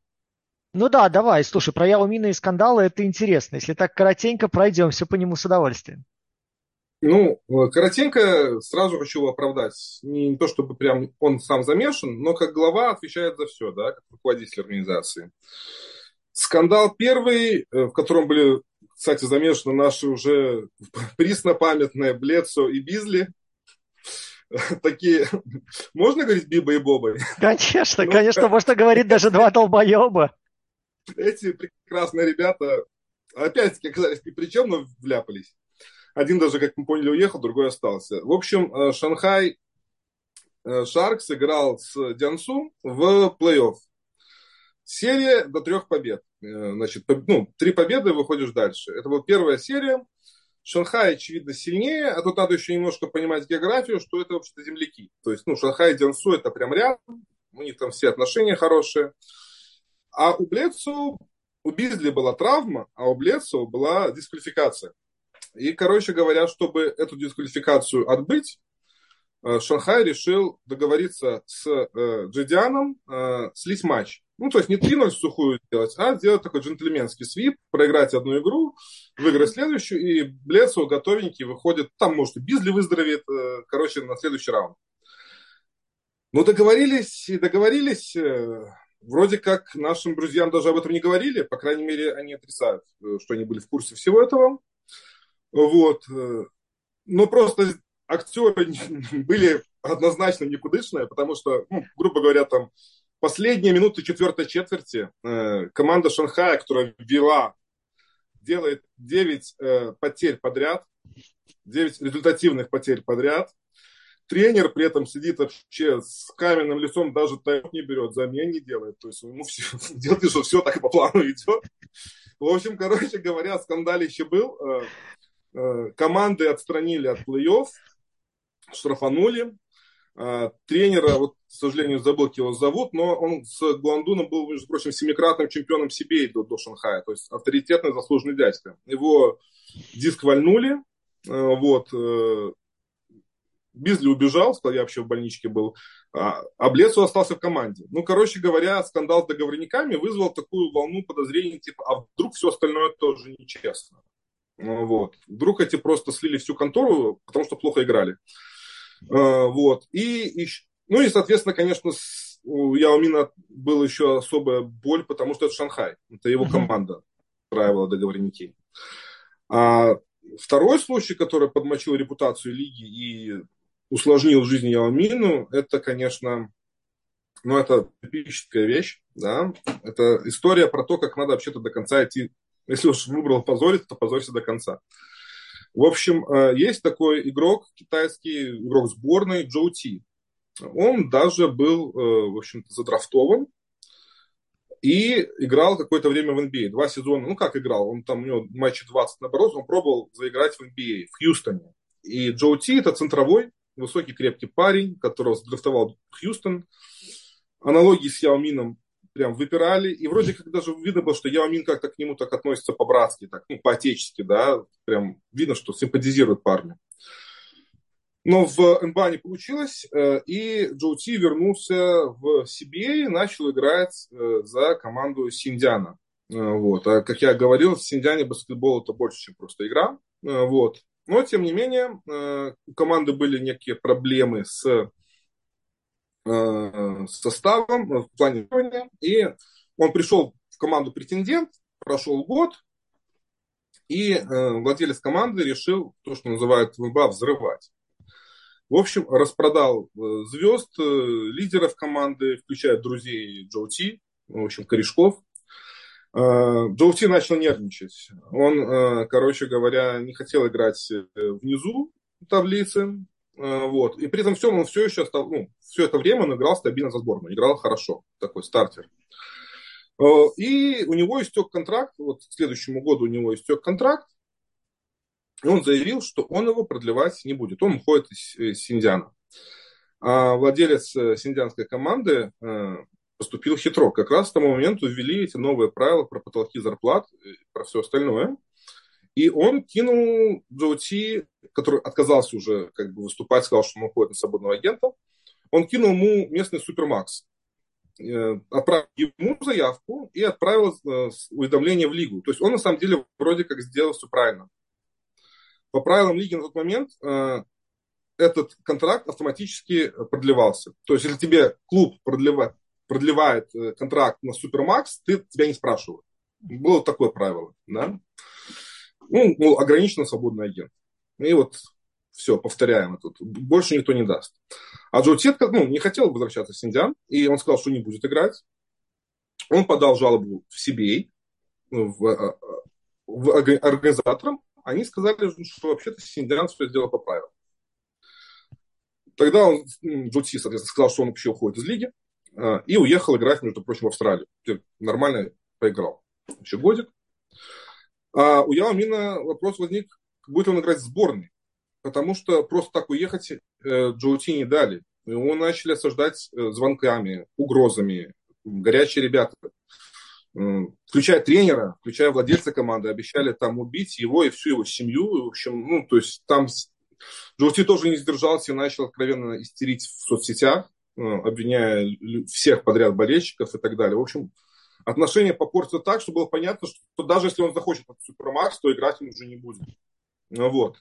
Ну да, давай, слушай, про Яомина и скандалы это интересно. Если так коротенько, пройдемся по нему с удовольствием. Ну, э, коротенько сразу хочу оправдать. Не то, чтобы прям он сам замешан, но как глава отвечает за все, да, как руководитель организации. Скандал первый, э, в котором были, кстати, замешаны наши уже преснопамятные Блецо и Бизли. Такие, можно говорить Биба и Боба? Конечно, ну, конечно, можно говорить даже два долбоеба. Эти прекрасные ребята, опять-таки, оказались ни при чем, но вляпались. Один даже, как мы поняли, уехал, другой остался. В общем, э, Шанхай э, Шаркс играл с Дянсу в плей-офф. Серия до трех побед. Э, значит, ну, три победы, выходишь дальше. Это была первая серия. Шанхай, очевидно, сильнее, а тут надо еще немножко понимать географию, что это вообще-то земляки. То есть, ну, Шанхай и Дянсу это прям рядом, у них там все отношения хорошие. А у Блецу, у Бизли была травма, а у Блецу была дисквалификация. И, короче говоря, чтобы эту дисквалификацию отбыть, э, Шанхай решил договориться с э, Джидианом э, слить матч. Ну, то есть не 3-0 сухую сделать, а сделать такой джентльменский свип, проиграть одну игру, выиграть следующую, и Блецу готовенький выходит, там, может, и Бизли выздоровеет, короче, на следующий раунд. Ну, договорились и договорились, вроде как нашим друзьям даже об этом не говорили, по крайней мере, они отрицают, что они были в курсе всего этого. Вот. Но просто актеры были однозначно никудышные, потому что, ну, грубо говоря, там последние минуты четвертой четверти э, команда Шанхая, которая вела, делает 9 э, потерь подряд, 9 результативных потерь подряд. тренер при этом сидит вообще с каменным лицом, даже тайм не берет, замен не делает. То есть ему все, делает, что все так по плану идет. В общем, короче говоря, скандалище был. Э, э, команды отстранили от плей-офф, штрафанули. Э, тренера, вот, к сожалению, забыл, как его зовут, но он с Гуандуном был, между прочим, семикратным чемпионом Сибири до, до Шанхая, то есть авторитетный заслуженный дядька. Его диск вальнули, вот, Бизли убежал, сказал, я вообще в больничке был, а, а Блесу остался в команде. Ну, короче говоря, скандал с договорниками вызвал такую волну подозрений, типа, а вдруг все остальное тоже нечестно. Ну, вот. Вдруг эти просто слили всю контору, потому что плохо играли. А, вот. И, и, ну и, соответственно, конечно, у Яомина была еще особая боль, потому что это Шанхай. Это его команда устраивала договорники. А второй случай, который подмочил репутацию лиги и усложнил жизнь Яомину, это, конечно, ну, это типическая вещь, да, это история про то, как надо вообще-то до конца идти. Если уж выбрал позориться, то позорься до конца. В общем, э, есть такой игрок китайский, игрок сборной Джоу Ти. Он даже был, э, в общем-то, задрафтован и играл какое-то время в NBA. Два сезона, ну как играл, он там, у него матчи 20 наоборот, он пробовал заиграть в NBA в Хьюстоне. И Джоу Ти это центровой, высокий крепкий парень, которого сдрафтовал Хьюстон. Аналогии с Яомином прям выпирали. И вроде как даже видно было, что Яомин как-то к нему так относится по-братски, так, ну, по-отечески, да. Прям видно, что симпатизирует парню. Но в НБА не получилось, э, и Джоу Ти вернулся в CBA и начал играть э, за команду Синдиана. Э, вот. А как я говорил, в Синдиане баскетбол это больше, чем просто игра. Вот. Но, тем не менее, у команды были некие проблемы с составом в планировании. И он пришел в команду претендент, прошел год, и э, владелец команды решил то, что называют в взрывать. В общем, распродал звезд, лидеров команды, включая друзей Джоу Ти, в общем, корешков, Э, Джоути начал нервничать. Он, э, короче говоря, не хотел играть э, внизу таблицы. Вот. И при этом всем он все еще стал, ну, все это время он играл стабильно за сборную, играл хорошо, такой стартер. И у него истек контракт, вот к следующему году у него истек контракт, и он заявил, что он его продлевать не будет. Он уходит из Синдиана. А владелец синдианской команды поступил хитро. Как раз с того момента ввели эти новые правила про потолки зарплат, и про все остальное. И он кинул Джоути, который отказался уже как бы выступать, сказал, что он уходит на свободного агента. Он кинул ему местный супермакс. Э, отправил ему заявку и отправил э, уведомление в лигу. То есть он на самом деле вроде как сделал все правильно. По правилам лиги на тот момент э, этот контракт автоматически продлевался. То есть, если тебе клуб продлевает, продлевает контракт на Супермакс, ты, тебя не спрашивают. Было такое правило. Да? Ну, ну, ограниченно свободный агент. И вот все, повторяем это. Больше никто не даст. А Джо Тетка ну, не хотел возвращаться в Синдиан, и он сказал, что не будет играть. Он подал жалобу в CBA, в, э, в организаторам. Они сказали, что вообще-то Синдиан все сделал по правилам. Тогда он, Джо Ти, соответственно, сказал, что он вообще уходит из лиги. А, и уехал играть, между прочим, в Австралию. Нормально поиграл. Еще годик. А у Яо Мина вопрос возник, будет он играть в сборной. Потому что просто так уехать э, Джоути не дали. Его начали осаждать э, звонками, угрозами. Горячие ребята. Включая тренера, включая владельца команды, обещали там убить его и всю его семью. В общем, ну, то есть там Джоути тоже не сдержался и начал откровенно истерить в соцсетях. Э, обвиняя всех подряд болельщиков и так далее. В общем, отношения попортятся так, что было понятно, что даже если он захочет этот Супермакс, то играть он уже не будет. Ну вот.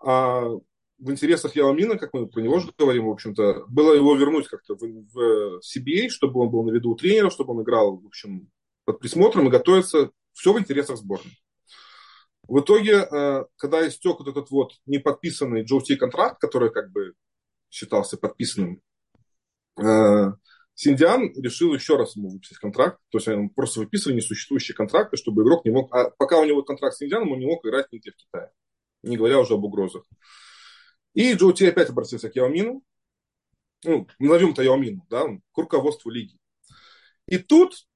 А в интересах Яомина, как мы про него же говорим, в общем-то, было его вернуть как-то в, в CBA, чтобы он был на виду у тренера, чтобы он играл, в общем, под присмотром и готовиться. Все в интересах сборной. В итоге, э, когда истек вот этот вот неподписанный Джоу контракт, который как бы считался подписанным Э, Синдиан решил еще раз ему выписать контракт, то есть он просто выписывали несуществующие контракты, чтобы игрок не мог, а пока у него контракт с Синдианом, он не мог играть нигде в Китае, не говоря уже об угрозах. И Джоу Ти опять обратился к Яомину, ну, назовем это Яомину, да, к руководству лиги. И тут,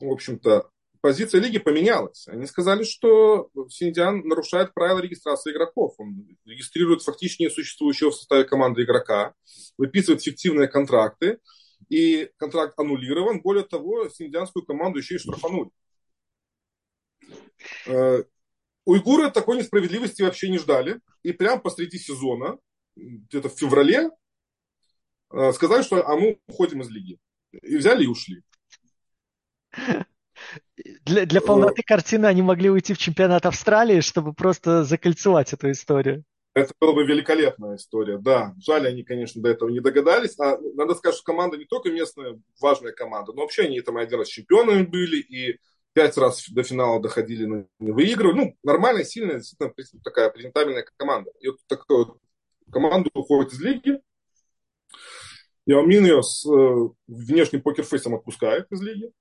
в общем-то, позиция лиги поменялась. Они сказали, что Синдиан нарушает правила регистрации игроков. Он регистрирует фактически несуществующего в составе команды игрока, выписывает фиктивные контракты, и контракт аннулирован. Более того, синдианскую команду еще и штрафанули. Э, уйгуры такой несправедливости вообще не ждали. И прямо посреди сезона, где-то в феврале, э, сказали, что а мы уходим из лиги. И взяли и ушли. Для, для полноты картины они могли уйти в чемпионат Австралии, чтобы просто закольцевать эту историю. Это была бы великолепная история, да. Жаль, они, конечно, до этого не догадались. А надо сказать, что команда не только местная важная команда, но вообще они там один раз чемпионами были и пять раз до финала доходили, но не выигрывали. Ну, нормальная, сильная, действительно такая презентабельная команда. И вот такая вот команда уходит из лиги. Яомин ее с э, внешним покерфейсом отпускает из лиги.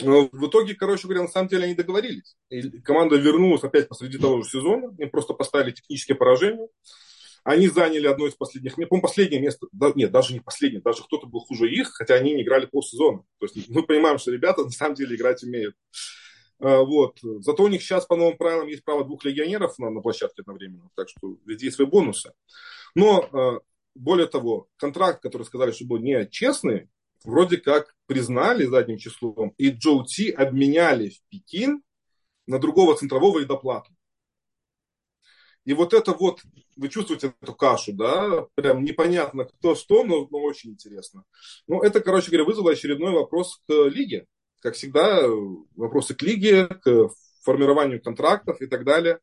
Но в итоге, короче говоря, на самом деле они договорились. И команда вернулась опять посреди того же сезона. Им просто поставили технические поражения. Они заняли одно из последних мест. По-моему, последнее место. Да, нет, даже не последнее. Даже кто-то был хуже их, хотя они не играли полсезона. То есть мы понимаем, что ребята на самом деле играть умеют. А, вот. Зато у них сейчас по новым правилам есть право двух легионеров на, на площадке одновременно. Так что везде свои бонусы. Но а, более того, контракт, который сказали, что был не честный, вроде как признали задним числом, и Джоу Ти обменяли в Пекин на другого центрового и доплату. И вот это вот, вы чувствуете эту кашу, да, прям непонятно кто что, но, но очень интересно. Ну, это, короче говоря, вызвало очередной вопрос к лиге. Как всегда, вопросы к лиге, к формированию контрактов и так далее.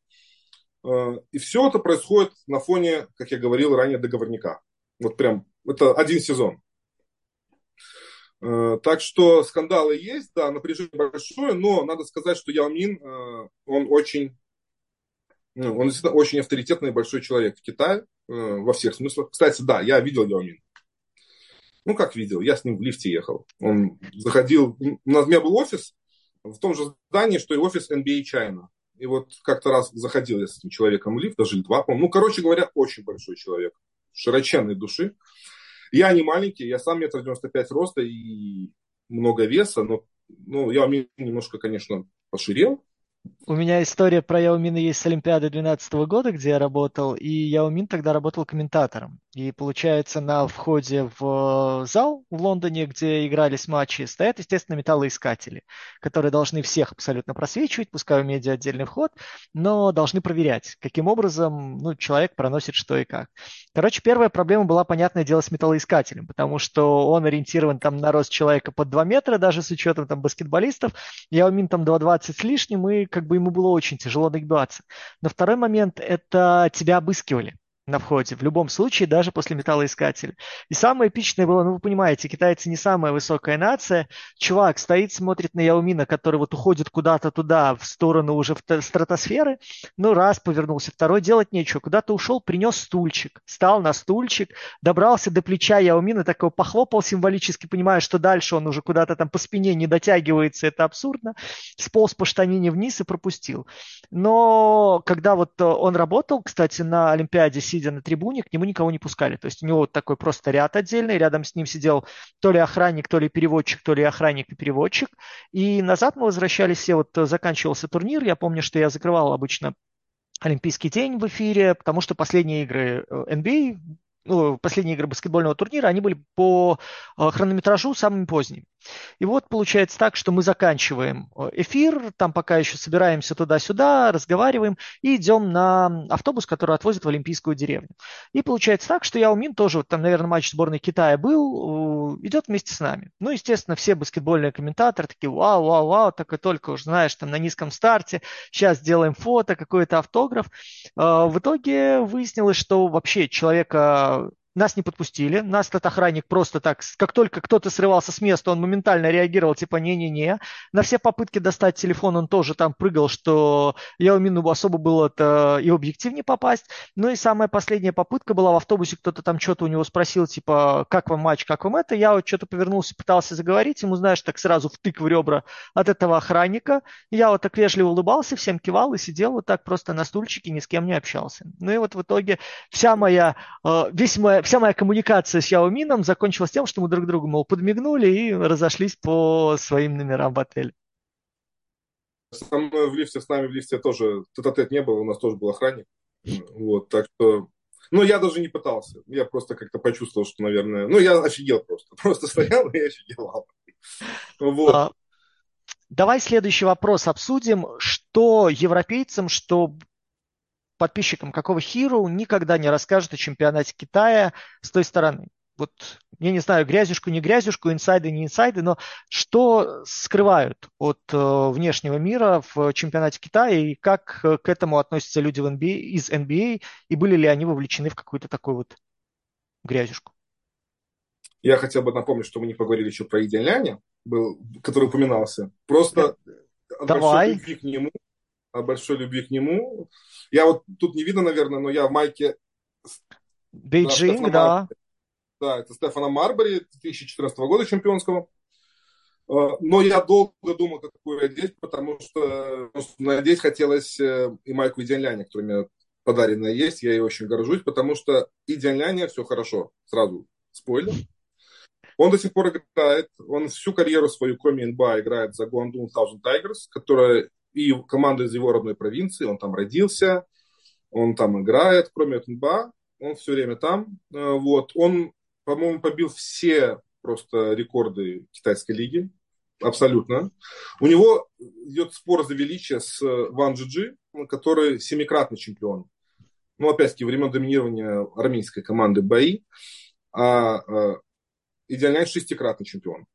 Э, и все это происходит на фоне, как я говорил ранее, договорника. Вот прям, это один сезон. Э, так что скандалы есть, да, напряжение большое, но надо сказать, что Яо Мин, э, он очень, ну, он действительно очень авторитетный большой человек в Китае э, во всех смыслах. Кстати, да, я видел Яо Мин. Ну, как видел, я с ним в лифте ехал. Он заходил, у нас у меня был офис в том же здании, что и офис NBA China. И вот как-то раз заходил я с этим человеком в лифт, даже два, по-моему. Ну, короче говоря, очень большой человек, широченной души. Я не маленький, я сам метр девяносто пять роста и много веса, но ну, я немножко, конечно, поширел, у меня история про Яомина есть с Олимпиады 2012 года, где я работал, и Яомин тогда работал комментатором. И получается, на входе в э, зал в Лондоне, где игрались матчи, стоят, естественно, металлоискатели, которые должны всех абсолютно просвечивать, пускай у медиа отдельный вход, но должны проверять, каким образом ну, человек проносит что и как. Короче, первая проблема была, понятное дело, с металлоискателем, потому что он ориентирован там на рост человека под 2 метра, даже с учетом там баскетболистов. Яомин там 2,20 с лишним, и как бы ему было очень тяжело нагибаться. Но второй момент – это тебя обыскивали на входе, в любом случае, даже после металлоискателя. И самое эпичное было, ну вы понимаете, китайцы не самая высокая нация. Чувак стоит, смотрит на Яумина, который вот уходит куда-то туда, в сторону уже в стратосферы. Ну раз повернулся, второй делать нечего. Куда-то ушел, принес стульчик, стал на стульчик, добрался до плеча Яумина, такого похлопал символически, понимая, что дальше он уже куда-то там по спине не дотягивается, это абсурдно. Сполз по штанине вниз и пропустил. Но когда вот он работал, кстати, на Олимпиаде сидя на трибуне, к нему никого не пускали. То есть у него вот такой просто ряд отдельный, рядом с ним сидел то ли охранник, то ли переводчик, то ли охранник и переводчик. И назад мы возвращались, все вот заканчивался турнир, я помню, что я закрывал обычно Олимпийский день в эфире, потому что последние игры NBA, ну, последние игры баскетбольного турнира, они были по э, хронометражу самыми поздними. И вот получается так, что мы заканчиваем э, эфир, там пока еще собираемся туда-сюда, разговариваем и идем на автобус, который отвозит в Олимпийскую деревню. И получается так, что Яомин тоже, там, наверное, матч сборной Китая был, идет вместе с нами. Ну, естественно, все баскетбольные комментаторы такие, вау, вау, вау, так и только уже, знаешь, там на низком старте, сейчас сделаем фото, какой-то автограф. Э, в итоге выяснилось, что вообще человека нас не подпустили, нас этот охранник просто так, как только кто-то срывался с места, он моментально реагировал, типа, не-не-не. На все попытки достать телефон он тоже там прыгал, что Яо Мину особо было это и объектив не попасть. Ну и самая последняя попытка была в автобусе, кто-то там что-то у него спросил, типа, как вам матч, как вам это. Я вот что-то повернулся, пытался заговорить, ему, знаешь, так сразу втык в ребра от этого охранника. Я вот так вежливо улыбался, всем кивал и сидел вот так просто на стульчике, ни с кем не общался. Ну и вот в итоге вся моя, э, весь моя, вся моя коммуникация с Яо Мином закончилась тем, что мы друг другу, мол, подмигнули и разошлись по своим номерам в отеле. Со мной в лифте, с нами в лифте тоже тет-а-тет не было, у нас тоже был охранник. Вот, так что ну, я даже не пытался. Я просто как-то почувствовал, что, наверное... Ну, я офигел просто. Просто стоял и офигел. Вот. А, давай следующий вопрос обсудим. Что европейцам, что подписчикам какого Hero никогда не расскажет о чемпионате Китая с той стороны. Вот, я не знаю, грязюшку, не грязюшку, инсайды, не инсайды, но что скрывают от э, внешнего мира в чемпионате Китая и как э, к этому относятся люди в NBA, из NBA и были ли они вовлечены в какую-то такую вот грязюшку? Я хотел бы напомнить, что мы не поговорили еще про Идеаляне, был, который упоминался. Просто Давай. к нему о большой любви к нему. Я вот тут не видно, наверное, но я в майке Бейджинг, да. Да, это Стефана Марбери 2014 года чемпионского. А, но я долго думал, какую одеть, потому что надеть хотелось э, и майку Идиаляне, которая мне подаренная есть. Я ей очень горжусь, потому что Идиаляне все хорошо. Сразу спойлер. Он до сих пор играет. Он всю карьеру свою, кроме НБА, играет за Guangdong Thousand Tigers, которая и команда из его родной провинции, он там родился, он там играет, кроме НБА, он все время там. Э, вот. Он, по-моему, побил все просто рекорды китайской лиги, абсолютно. У него идет спор за величие с Ван Джиджи, который семикратный чемпион. Ну, опять-таки, времен доминирования армейской команды бои. А, а Идеальный шестикратный чемпион.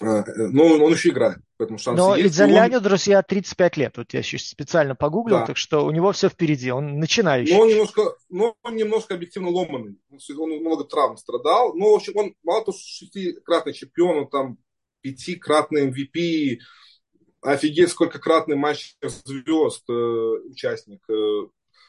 Э, но он, еще играет, поэтому шансы Но есть. Но Ляню, он... друзья, 35 лет. Вот я еще специально погуглил, да. так что у него все впереди, он начинающий. Но он немножко, но он немножко объективно ломанный. Он много травм страдал. Но, в общем, он мало того, что шестикратный чемпион, он там пятикратный MVP, офигеть, сколько кратный матч звезд э, участник. Э,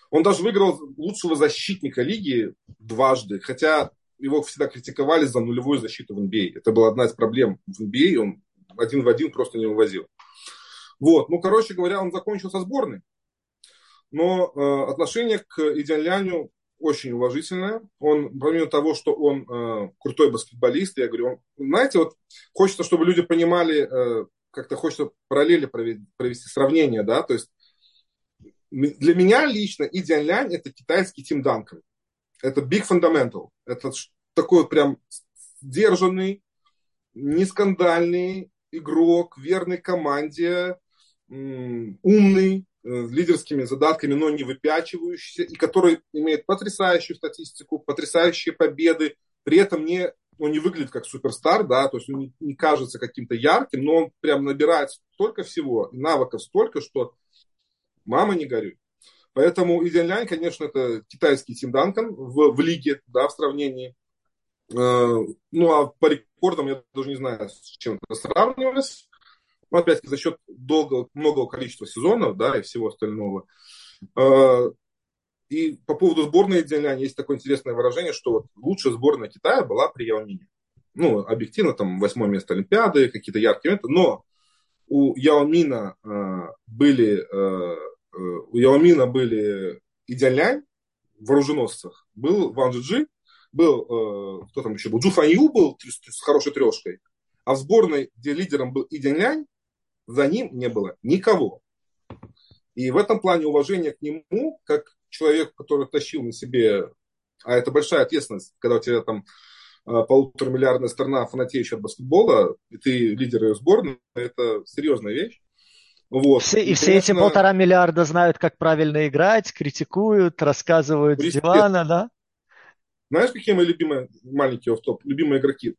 он даже выиграл лучшего защитника лиги дважды, хотя его всегда критиковали за нулевую защиту в NBA. Это была одна из проблем в NBA, он один в один просто не увозил. Вот, ну, короче говоря, он закончил со сборной. Но э, отношение к Идианляню очень уважительное. Он, помимо того, что он э, крутой баскетболист, я говорю, он, знаете, вот хочется, чтобы люди понимали, э, как-то хочется параллели провести, провести сравнение, да, то есть для меня лично Идиан Лянь это китайский Тим Данкан это big fundamental. Это такой прям сдержанный, нескандальный игрок, верный команде, умный, э, с лидерскими задатками, но не выпячивающийся, и который имеет потрясающую статистику, потрясающие победы, при этом не, он не выглядит как суперстар, да, то есть он не, не кажется каким-то ярким, но он прям набирает столько всего, навыков столько, что мама не горюй. Поэтому Идиан конечно, это китайский Тим Данкан в, в лиге, да, в сравнении. Э, ну, а по рекордам я даже не знаю, с чем это сравнивалось. Но, опять за счет долгого, многого количества сезонов, да, и всего остального. Э, и по поводу сборной Идиан есть такое интересное выражение, что вот лучшая сборная Китая была при Яомине. Ну, объективно, там, восьмое место Олимпиады, какие-то яркие моменты, но у Яомина э, были Э, у Яомина были Идялянь в вооруженосцах, был Ван Джиджи, был, э, кто там еще был, Джу Фанью был с хорошей трешкой, а в сборной, где лидером был Идялянь, за ним не было никого. И в этом плане уважение к нему, как человек, который тащил на себе, а это большая ответственность, когда у тебя там э, полуторамиллиардная страна, фанатеющая от баскетбола, и ты лидер ее сборной, это серьезная вещь. Вот. Все, и, все эти полтора миллиарда знают, как правильно играть, критикуют, рассказывают с дивана, да? Знаешь, какие мои любимые маленькие офф-топ, любимые игроки?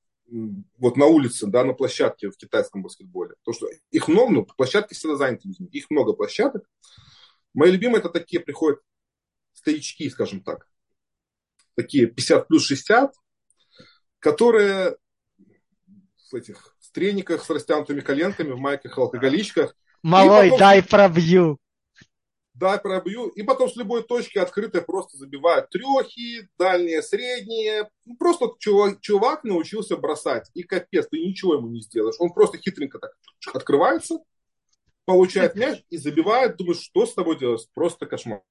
Вот на улице, да, на площадке в китайском баскетболе. То, что их много, ну, площадки всегда заняты людьми. Их много площадок. Мои любимые это такие приходят старички, скажем так. такие 50 плюс 60, которые в этих в трениках с растянутыми коленками, в майках, алкоголичках. Малой, потом, дай пробью. Дай пробью. И потом с любой точки открытой просто забивают трехи, дальние, средние. Ну, просто чувак, чувак научился бросать. И капец, ты ничего ему не сделаешь. Он просто хитренько так открывается, получает мяч и забивает. Думаешь, что с тобой делать? Просто кошмар.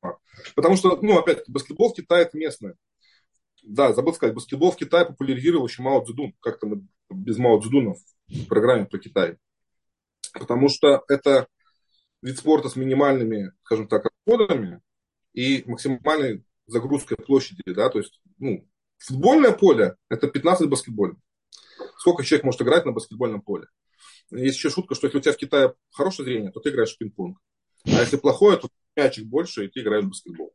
Потому что, ну, опять баскетбол в Китае это местное. Да, забыл сказать, баскетбол в Китае популяризировал еще Мао Цзэдун. Как-то мы без Мао Цзэдуна в программе про Китай. Потому что это вид спорта с минимальными, скажем так, расходами и максимальной загрузкой площади. Да? То есть ну, футбольное поле – это 15 баскетбольных. Сколько человек может играть на баскетбольном поле? Есть еще шутка, что если у тебя в Китае хорошее зрение, то ты играешь в пинг-понг. А если плохое, то мячик больше, и ты играешь в баскетбол.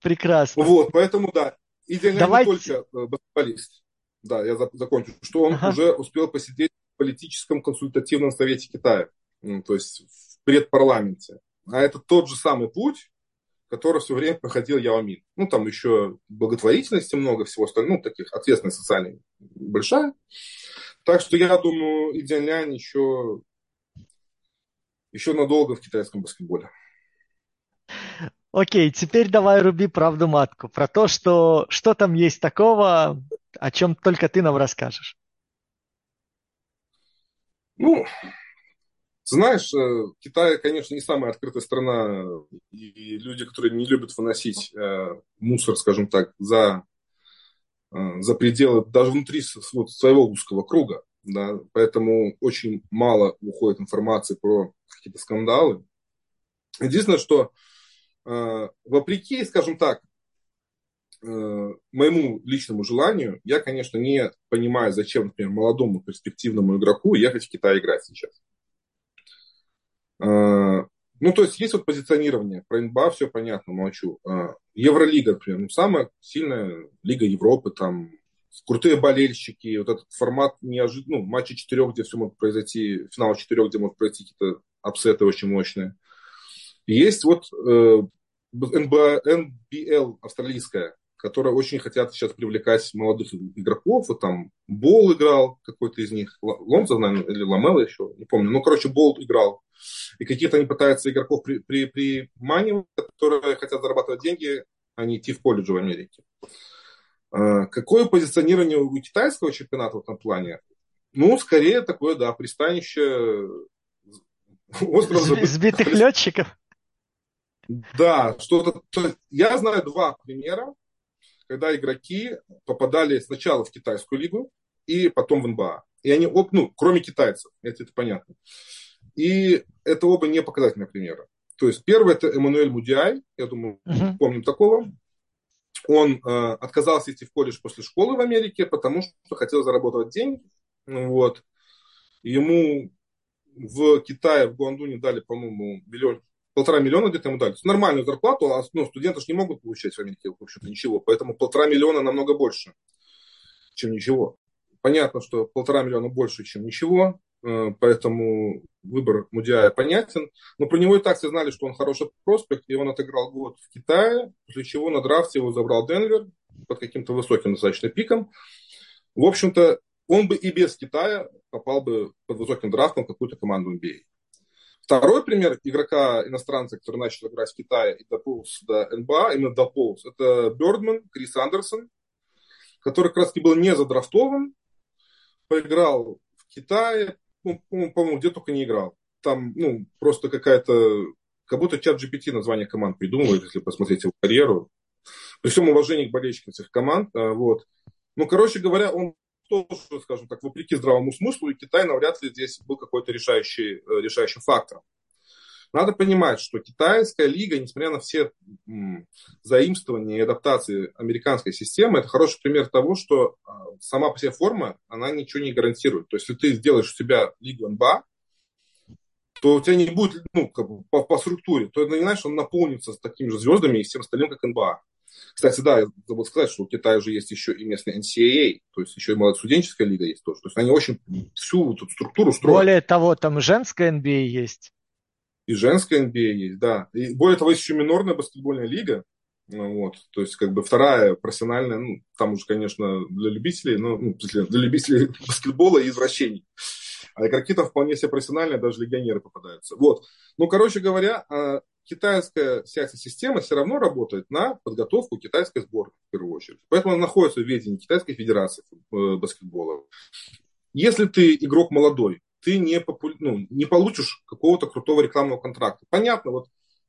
Прекрасно. Вот, поэтому да, идеально Давайте... не только э, баскетболист. Да, я закончу. Что он ага. уже успел посидеть политическом консультативном совете Китая, то есть в предпарламенте. А это тот же самый путь, который все время проходил Яомин. Ну, там еще благотворительности много, всего остального, ну, таких ответственность социальная большая. Так что я думаю, Идзянлян еще, еще надолго в китайском баскетболе. Окей, теперь давай руби правду матку про то, что, что там есть такого, о чем только ты нам расскажешь. Ну, знаешь, э, Китай, конечно, не самая открытая страна, и люди, которые не любят выносить э, мусор, скажем так, за, э, за пределы, даже внутри вот, своего узкого круга, да, поэтому очень мало уходит информации про какие-то скандалы. Единственное, что вопреки, скажем так, моему личному желанию, я, конечно, не понимаю, зачем, например, молодому перспективному игроку ехать в Китай играть сейчас. Э, ну, то есть есть вот позиционирование. Про НБА все понятно, молчу. Э, Евролига, например, ну, самая сильная лига Европы, там крутые болельщики, вот этот формат неожиданно, ну, матчи четырех, где все может произойти, финал четырех, где может произойти какие-то апсеты очень мощные. есть вот э, НБЛ австралийская, которые очень хотят сейчас привлекать молодых игроков. Вот там Бол играл какой-то из них, Лонза, наверное, или Ламела еще, не помню. Ну, короче, Бол играл. И какие-то они пытаются игроков при, при, приманивать, которые хотят зарабатывать деньги, а не идти в колледж в Америке. А, какое позиционирование у китайского чемпионата в этом плане? Ну, скорее такое, да, пристанище остров Сбитых летчиков? Да, что-то... Я знаю два примера когда игроки попадали сначала в китайскую лигу и потом в НБА. И они, ну, кроме китайцев, это, это понятно. И это оба не показательные примеры. То есть первый это Эммануэль Мудиай, я думаю, uh-huh. помним такого. Он э, отказался идти в колледж после школы в Америке, потому что хотел заработать деньги. Вот. Ему в Китае, в Гуандуне дали, по-моему, миллион, полтора миллиона где-то ему дали. Нормальную зарплату, а ну, студенты же не могут получать в Америке, в общем-то, ничего. Поэтому полтора миллиона намного больше, чем ничего. Понятно, что полтора миллиона больше, чем ничего, э, поэтому выбор Мудиая понятен. Но про него и так все знали, что он хороший проспект, и он отыграл год в Китае, после чего на драфте его забрал Денвер под каким-то высоким достаточно пиком. В общем-то, он бы и без Китая попал бы под высоким драфтом в какую-то команду NBA. Второй пример игрока иностранца, который начал играть в Китае и дополз до НБА, именно дополз, это Бердман, Крис Андерсон, который как раз был не задрафтован, поиграл в Китае, ну, по-моему, где только не играл. Там, ну, просто какая-то, как будто чат GPT название команд придумывает, если посмотреть его карьеру. При всем уважении к болельщикам этих команд, а, вот. Ну, короче говоря, он тоже, скажем так, вопреки здравому смыслу, и Китай навряд ли здесь был какой-то решающий, э, решающим фактором. Надо понимать, что китайская лига, несмотря на все заимствования и адаптации американской системы, это хороший пример того, что а, сама по себе форма, она ничего не гарантирует. То есть, если ты сделаешь у себя лигу НБА, то у тебя не будет, ну, как бы по, по структуре, то это не что он наполнится такими же звездами и всем остальным, как НБА. Кстати, да, я забыл сказать, что у Китая же есть еще и местный NCAA, то есть еще и молодостуденческая лига есть тоже. То есть они очень всю эту структуру строят. Более того, там женская NBA есть. И женская NBA есть, да. И более того, есть еще минорная баскетбольная лига, Ну, вот, то есть, как бы вторая профессиональная, ну, там уже, конечно, для любителей, ну, ну для любителей баскетбола и извращений. А игроки там вполне себе профессиональные, даже легионеры попадаются. Вот. Ну, короче говоря, а, китайская вся эта система все равно работает на подготовку китайской сборной, в первую очередь. Поэтому она находится в ведении Китайской Федерации э, баскетбола. Если ты игрок молодой, ты не, попу... ну, не получишь какого-то крутого рекламного контракта. Понятно, вот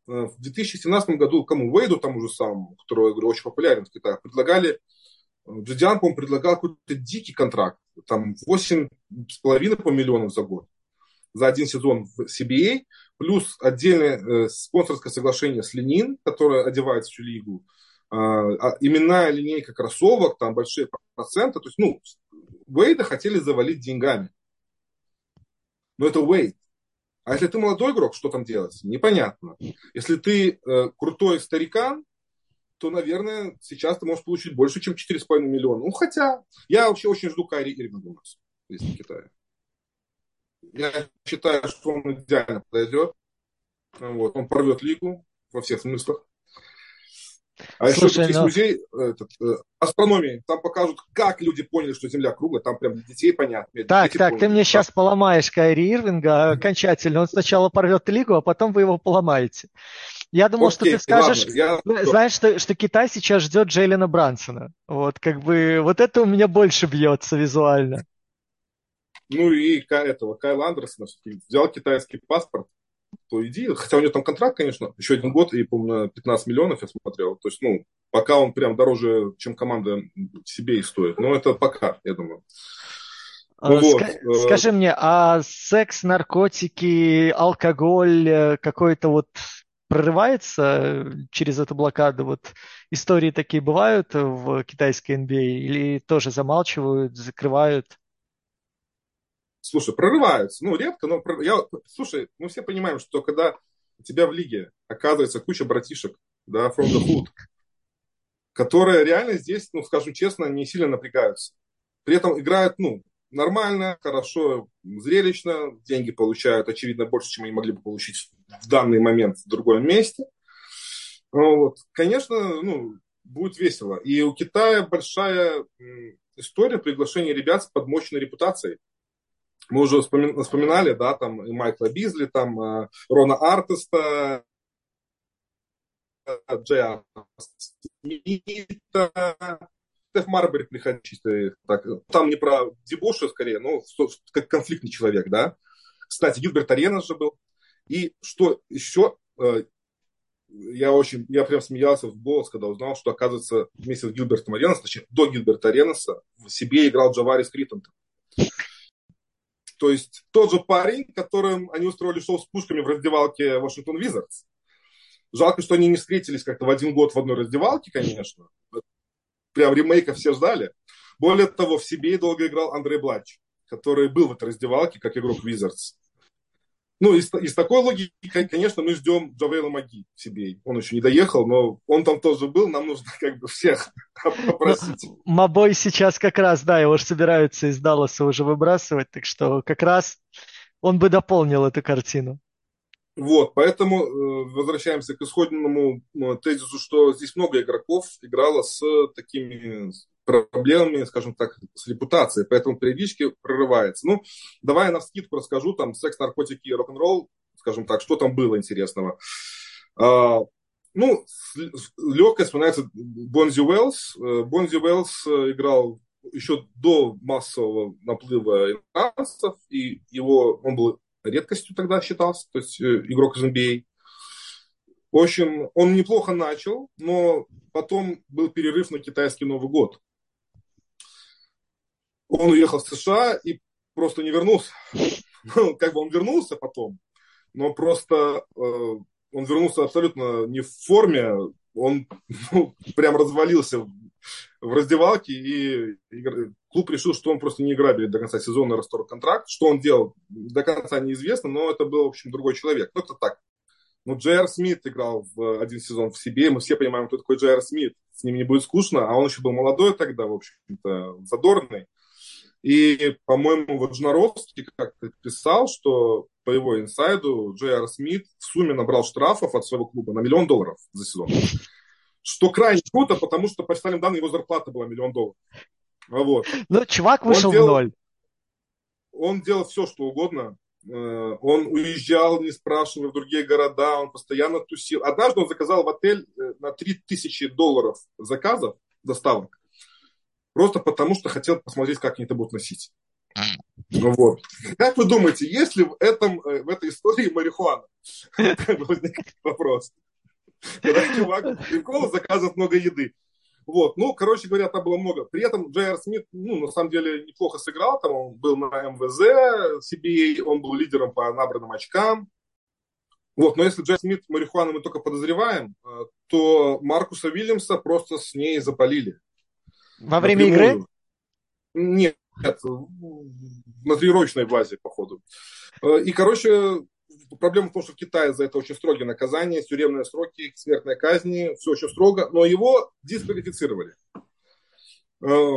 э, в 2017 году кому Вейду, тому же самому, который, я говорю, очень популярен в Китае, предлагали, э, Джидиан, по-моему, предлагал какой-то дикий контракт, там 8,5 по миллионов за год за один сезон в CBA, плюс отдельное э, спонсорское соглашение с Ленин, которое одевает всю лигу, э, именная линейка кроссовок, там большие проценты. То есть, ну, Уэйда хотели завалить деньгами. Но это Уэйд. А если ты молодой игрок, что там делать? Непонятно. Если ты э, крутой старикан, то, наверное, сейчас ты можешь получить больше, чем 4,5 миллиона. Ну, хотя, я вообще очень жду Кайри Ирвинга у нас, здесь в Китае. Я считаю, что он идеально подойдет. Вот, он порвет лигу во всех смыслах. А Слушай, еще есть но... музей этот, э, астрономии. Там покажут, как люди поняли, что Земля круглая. Там прям для детей понятно. Так, Дети так, поняли, ты мне сейчас поломаешь Кайри Ирвинга окончательно. Он сначала порвет лигу, а потом вы его поломаете. Я думал, Окей, что ты скажешь, ладно, я... знаешь, что, что Китай сейчас ждет Джейлена Брансона. Вот, как бы, вот это у меня больше бьется визуально. Ну и этого Кайла Андерсона взял китайский паспорт, то иди. Хотя у него там контракт, конечно, еще один год, и, по-моему, 15 миллионов я смотрел. То есть, ну, пока он прям дороже, чем команда себе и стоит. Но это пока, я думаю. А, ну, вот. Э, скажи мне, а секс, наркотики, алкоголь, э, какой-то вот прорывается через эту блокаду? Вот истории такие бывают в китайской NBA а или тоже замалчивают, закрывают? Слушай, прорываются. Ну, редко, но... Я, слушай, мы все понимаем, что когда у тебя в лиге оказывается куча братишек, да, from the hood, которые реально здесь, ну, скажем честно, не сильно напрягаются. При этом играют, ну, нормально, хорошо, зрелищно, деньги получают, очевидно, больше, чем они могли бы получить в данный момент в другом месте. Вот. Конечно, ну, будет весело. И у Китая большая история приглашения ребят с подмощенной репутацией. Мы уже вспоминали, да, там и Майкла Бизли, там э, Рона Артеста, Джея Смита, Стеф Марбери приходит чисто так. Там не про дебоши скорее, но как конфликтный человек, да. Кстати, Гилберт Аренас же был. И что еще, э, я очень, я прям смеялся в голос, когда узнал, что, оказывается, вместе с Гилбертом Аренасом, точнее, до Гилберта Аренаса в себе играл Джаварис Криттентон. То есть тот же парень, которым они устроили шоу с пушками в раздевалке Вашингтон Визардс. Жалко, что они не встретились как-то в один год в одной раздевалке, конечно. Прям ремейка все ждали. Более того, в CBA долго играл Андрей Блатч, который был в этой раздевалке как игрок Визардс. Ну, из, из такой логики, конечно, мы ждем Джавейла Макги в CBA. Он еще не доехал, но он там тоже был, нам нужно как бы всех попросить. Ну, Мабой сейчас как раз, да, его же собираются из Далласа уже выбрасывать, так что как раз он бы дополнил эту картину. Вот, поэтому э, возвращаемся к исходному э, тезису, что здесь много игроков играло с такими проблемами, скажем так, с репутацией, поэтому периодически прорывается. Ну, давай я на вскидку расскажу, там, секс, наркотики и рок-н-ролл, скажем так, что там было интересного. А, ну, легко вспоминается Бонзи Уэллс. Э, Бонзи Уэллс э, играл еще до массового наплыва иностранцев, и его, он был редкостью тогда считался, то есть э, игрок из NBA. В общем, он неплохо начал, но потом был перерыв на китайский Новый год. Он уехал в США и просто не вернулся. Ну, как бы он вернулся потом, но просто э, он вернулся абсолютно не в форме, он ну, прям развалился в, в раздевалке, и, и клуб решил, что он просто не играет до конца сезона, расторг контракт. Что он делал, до конца неизвестно, но это был, в общем, другой человек. Ну, это так. Ну, Джейр Смит играл в один сезон в себе, мы все понимаем, кто такой Джейр Смит. С ним не будет скучно, а он еще был молодой тогда, в общем-то, задорный. И, по-моему, вот Жнаровский как-то писал, что по его инсайду Джей Ар Смит в сумме набрал штрафов от своего клуба на миллион долларов за сезон. Что крайне круто, потому что по официальным данным его зарплата была миллион долларов. Вот. Ну, чувак вышел он делал, в ноль. Он делал все, что угодно. Э, он уезжал, не спрашивая, в другие города. Он постоянно тусил. Однажды он заказал в отель э, на 3000 долларов заказов, доставок. Просто потому, что хотел посмотреть, как они это будут носить. Вот. Как вы думаете, есть ли в, этом, э, в этой истории марихуана? Возникает вопрос. Когда чувак прикол заказывает много еды. Вот, ну, короче говоря, там было много. При этом Джейр Смит, ну, на самом деле, неплохо сыграл. Там он был на МВЗ, CBA, он был лидером по набранным очкам. Вот, но если Джей Смит марихуану мы только подозреваем, э, то Маркуса Вильямса просто с ней запалили. Во время игры? Нет, на тренировочной базе, походу. Э, и, короче, проблема в том, что в Китае за это очень строгие наказания, тюремные сроки, смертная казни, все очень строго, но его дисквалифицировали э,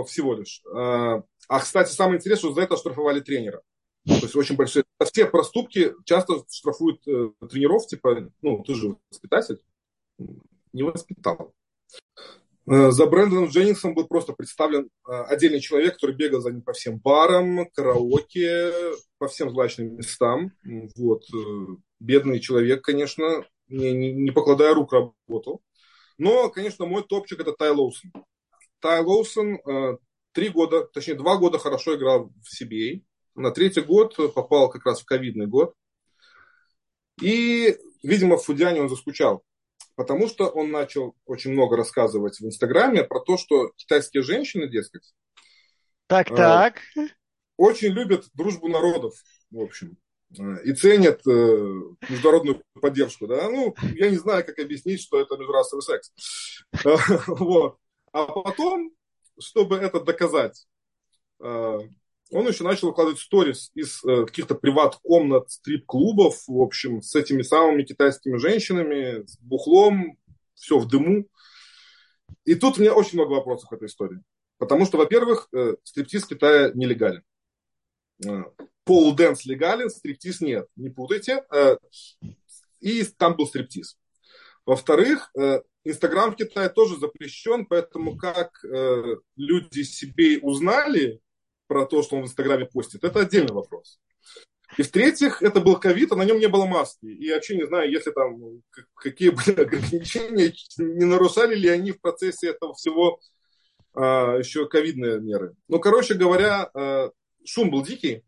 всего лишь. Э, а, кстати, самое интересное, что за это штрафовали тренера. То есть очень большие. Все проступки часто штрафуют тренеров, типа, ну, ты же воспитатель, не воспитал. Э, за Брэндоном Дженнингсом был просто представлен э, отдельный человек, который бегал за ним по всем барам, караоке, по всем злачным местам. Вот. Э, бедный человек, конечно, не, не, не покладая рук работал. Но, конечно, мой топчик это Тай Лоусон. Тай Лоусон три года, точнее два года хорошо играл в CBA. На третий год попал как раз в ковидный год. И, видимо, в Фудяне он заскучал потому что он начал очень много рассказывать в Инстаграме про то, что китайские женщины, дескать, так, э, так. очень любят дружбу народов, в общем, э, и ценят э, международную поддержку. Да? Ну, я не знаю, как объяснить, что это межрасовый секс. Вот. А потом, чтобы это доказать, он еще начал выкладывать сторис из э, каких-то приват-комнат, стрип-клубов, в общем, с этими самыми китайскими женщинами, с бухлом, все в дыму. И тут у меня очень много вопросов к этой истории. Потому что, во-первых, э, стриптиз в Китае нелегален. Э, pole dance легален, стриптиз нет. Не путайте. Э, и там был стриптиз. Во-вторых, э, Инстаграм в Китае тоже запрещен, поэтому как э, люди CBA узнали, про то, что он в Инстаграме постит, это отдельный вопрос. И в-третьих, это был ковид, а на нем не было маски. И вообще не знаю, если там какие были ограничения, не нарушали ли они в процессе этого всего а, еще ковидные меры. Ну, короче говоря, а, шум был дикий.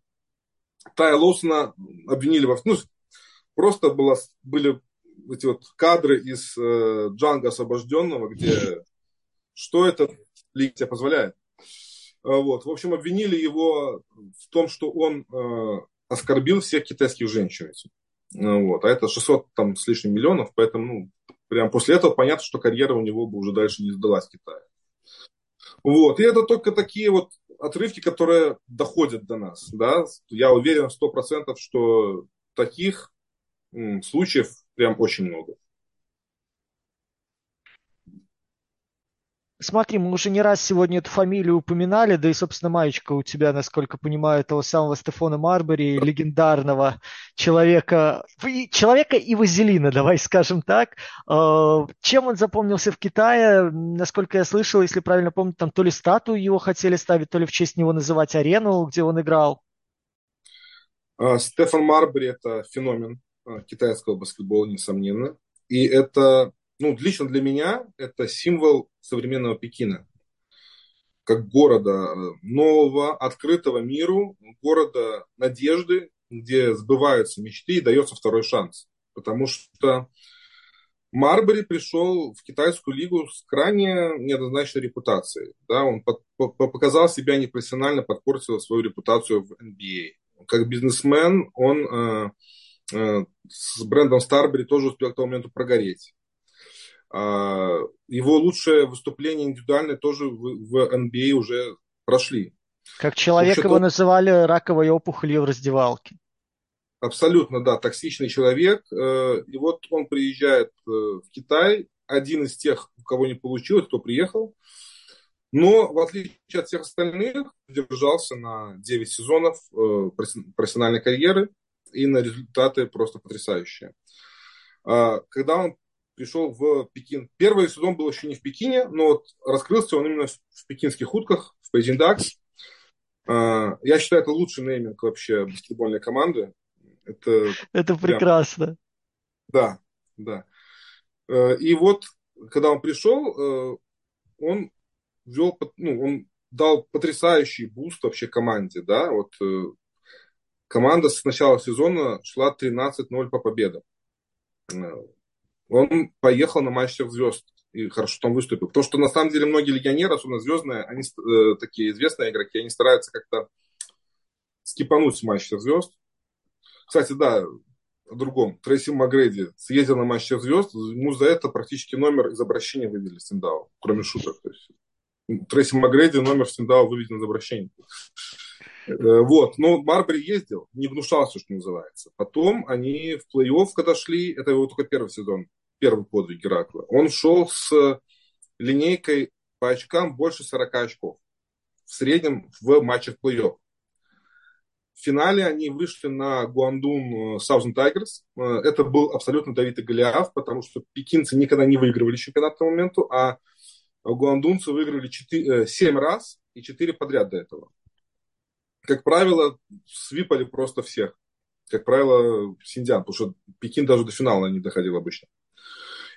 Тая Лоусона обвинили во... Ну, просто было, были эти вот кадры из э, Джанга освобожденного, где что это лига тебе позволяет. А, вот. В общем, обвинили его в том, что он э, оскорбил всех китайских женщин. А, вот. А это 600 там, с лишним миллионов, поэтому ну, прям после этого понятно, что карьера у него бы уже дальше не сдалась в Китае. Вот. И это только такие вот отрывки, которые доходят до нас. Да? Я уверен сто процентов, что таких случаев прям очень много. Смотри, мы уже не раз сегодня эту фамилию упоминали, да и, собственно, маечка у тебя, насколько понимаю, того самого Стефана Марбери, легендарного человека, человека и вазелина, давай скажем так. А, чем он запомнился в Китае? Насколько я слышал, если правильно помню, там то ли статую его хотели ставить, то ли в честь него называть арену, где он играл. А, Стефан Марбери – это феномен а, китайского баскетбола, несомненно. И это ну, лично для меня это символ современного Пекина. Как города э, нового, открытого миру, города надежды, где сбываются мечты и дается второй шанс. Потому что Марбери пришел в китайскую лигу с крайне неоднозначной репутацией. Да, он под, по, показал себя непрофессионально, подпортил свою репутацию в NBA. Как бизнесмен он э, э, с брендом Старбери тоже успел к тому моменту прогореть. А, его лучшее выступление индивидуальное тоже в, в NBA уже прошли. Как человек его называли раковой опухолью в раздевалке. Абсолютно, да, токсичный человек. Э, и вот он приезжает э, в Китай, один из тех, у кого не получилось, кто приехал. Но, в отличие от всех остальных, держался на 9 сезонов э, профессиональной карьеры и на результаты просто потрясающие. А, когда он пришел в Пекин. Первый сезон был еще не в Пекине, но вот раскрылся он именно в пекинских утках, в Ducks. А, я считаю, это лучший нейминг вообще баскетбольной команды. Это, это прекрасно. Да, да. Э, и вот, когда он пришел, э, он ввел, ну, он дал потрясающий boost вообще команде, да, вот э, команда с начала сезона шла 13-0 по победам. Он поехал на матч всех звезд и хорошо там выступил. Потому что на самом деле многие легионеры, особенно звездные, они э, такие известные игроки, они стараются как-то скипануть матч всех звезд. Кстати, да, о другом. Трейси Макгрейди съездил на матч всех звезд, ему за это практически номер из обращения вывели Синдау, кроме шуток. То есть, Трейси Макгрейди номер Синдау выведен из обращения. Э, вот, но Барбари ездил, не гнушался, что называется. Потом они в плей-офф, когда шли, это его только первый сезон, первый подвиг Геракла, он шел с линейкой по очкам больше 40 очков. В среднем в матчах плей-офф. В финале они вышли на Гуандун Саузен Тайгерс. Это был абсолютно Давид и Голиаф, потому что пекинцы никогда не выигрывали чемпионат к тому моменту, а гуандунцы выиграли 4, 7 раз и 4 подряд до этого как правило, свипали просто всех. Как правило, синдиан, потому что Пекин даже до финала не доходил обычно.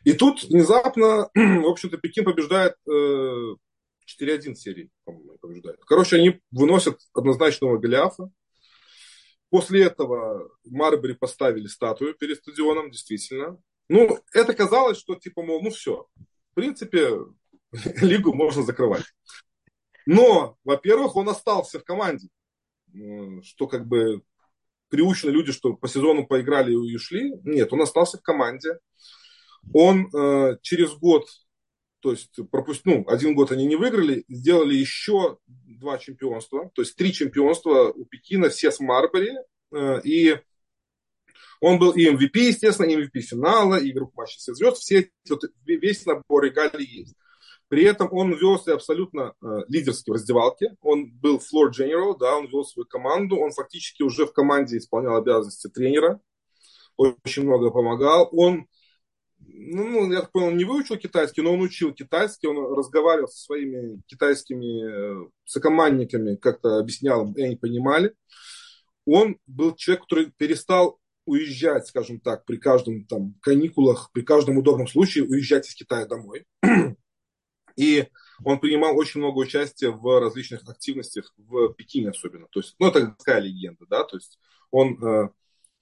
И тут внезапно, в общем-то, Пекин побеждает э, 4-1 серии, по-моему, побеждает. Короче, они выносят однозначного Голиафа. После этого Марбери поставили статую перед стадионом, действительно. Ну, это казалось, что типа, мол, ну все, в принципе, лигу можно закрывать. Но, во-первых, он остался в команде что как бы приучены люди, что по сезону поиграли и ушли. Нет, он остался в команде. Он э, через год, то есть пропуст... ну, один год они не выиграли, сделали еще два чемпионства, то есть три чемпионства у Пекина, все с Марбери. Э, и он был и MVP, естественно, и MVP финала, и игрок матча всех звезд. Все, вот, весь набор регалий есть. При этом он вел себя абсолютно э, лидерски в раздевалке. Он был floor general, да, он вел свою команду. Он фактически уже в команде исполнял обязанности тренера. Очень много помогал. Он, ну, ну я так понял, не выучил китайский, но он учил китайский. Он разговаривал со своими китайскими э, сокомандниками, как-то объяснял и они понимали. Он был человек, который перестал уезжать, скажем так, при каждом там каникулах, при каждом удобном случае уезжать из Китая домой. И он принимал очень много участия в различных активностях в Пекине особенно. То есть, ну, это такая легенда, да, то есть он э,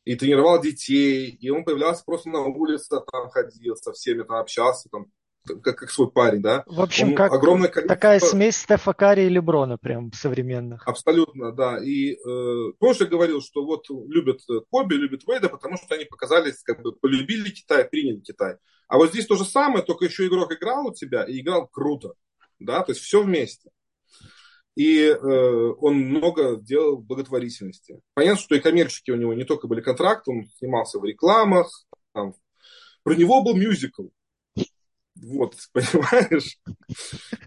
и тренировал детей, и он появлялся просто на улице, там ходил, со всеми там общался, там, как, как свой парень, да. В общем, он как огромное количество... такая смесь Стефа Карри и Леброна прям современных. Абсолютно, да. И э, позже говорил, что вот любят Коби, любят Вейда, потому что они показались, как бы полюбили Китай, приняли Китай. А вот здесь то же самое, только еще игрок играл у тебя и играл круто. Да, то есть все вместе. И э, он много делал благотворительности. Понятно, что и коммерческие у него не только были контракты, он снимался в рекламах. Там. Про него был мюзикл. Вот, понимаешь?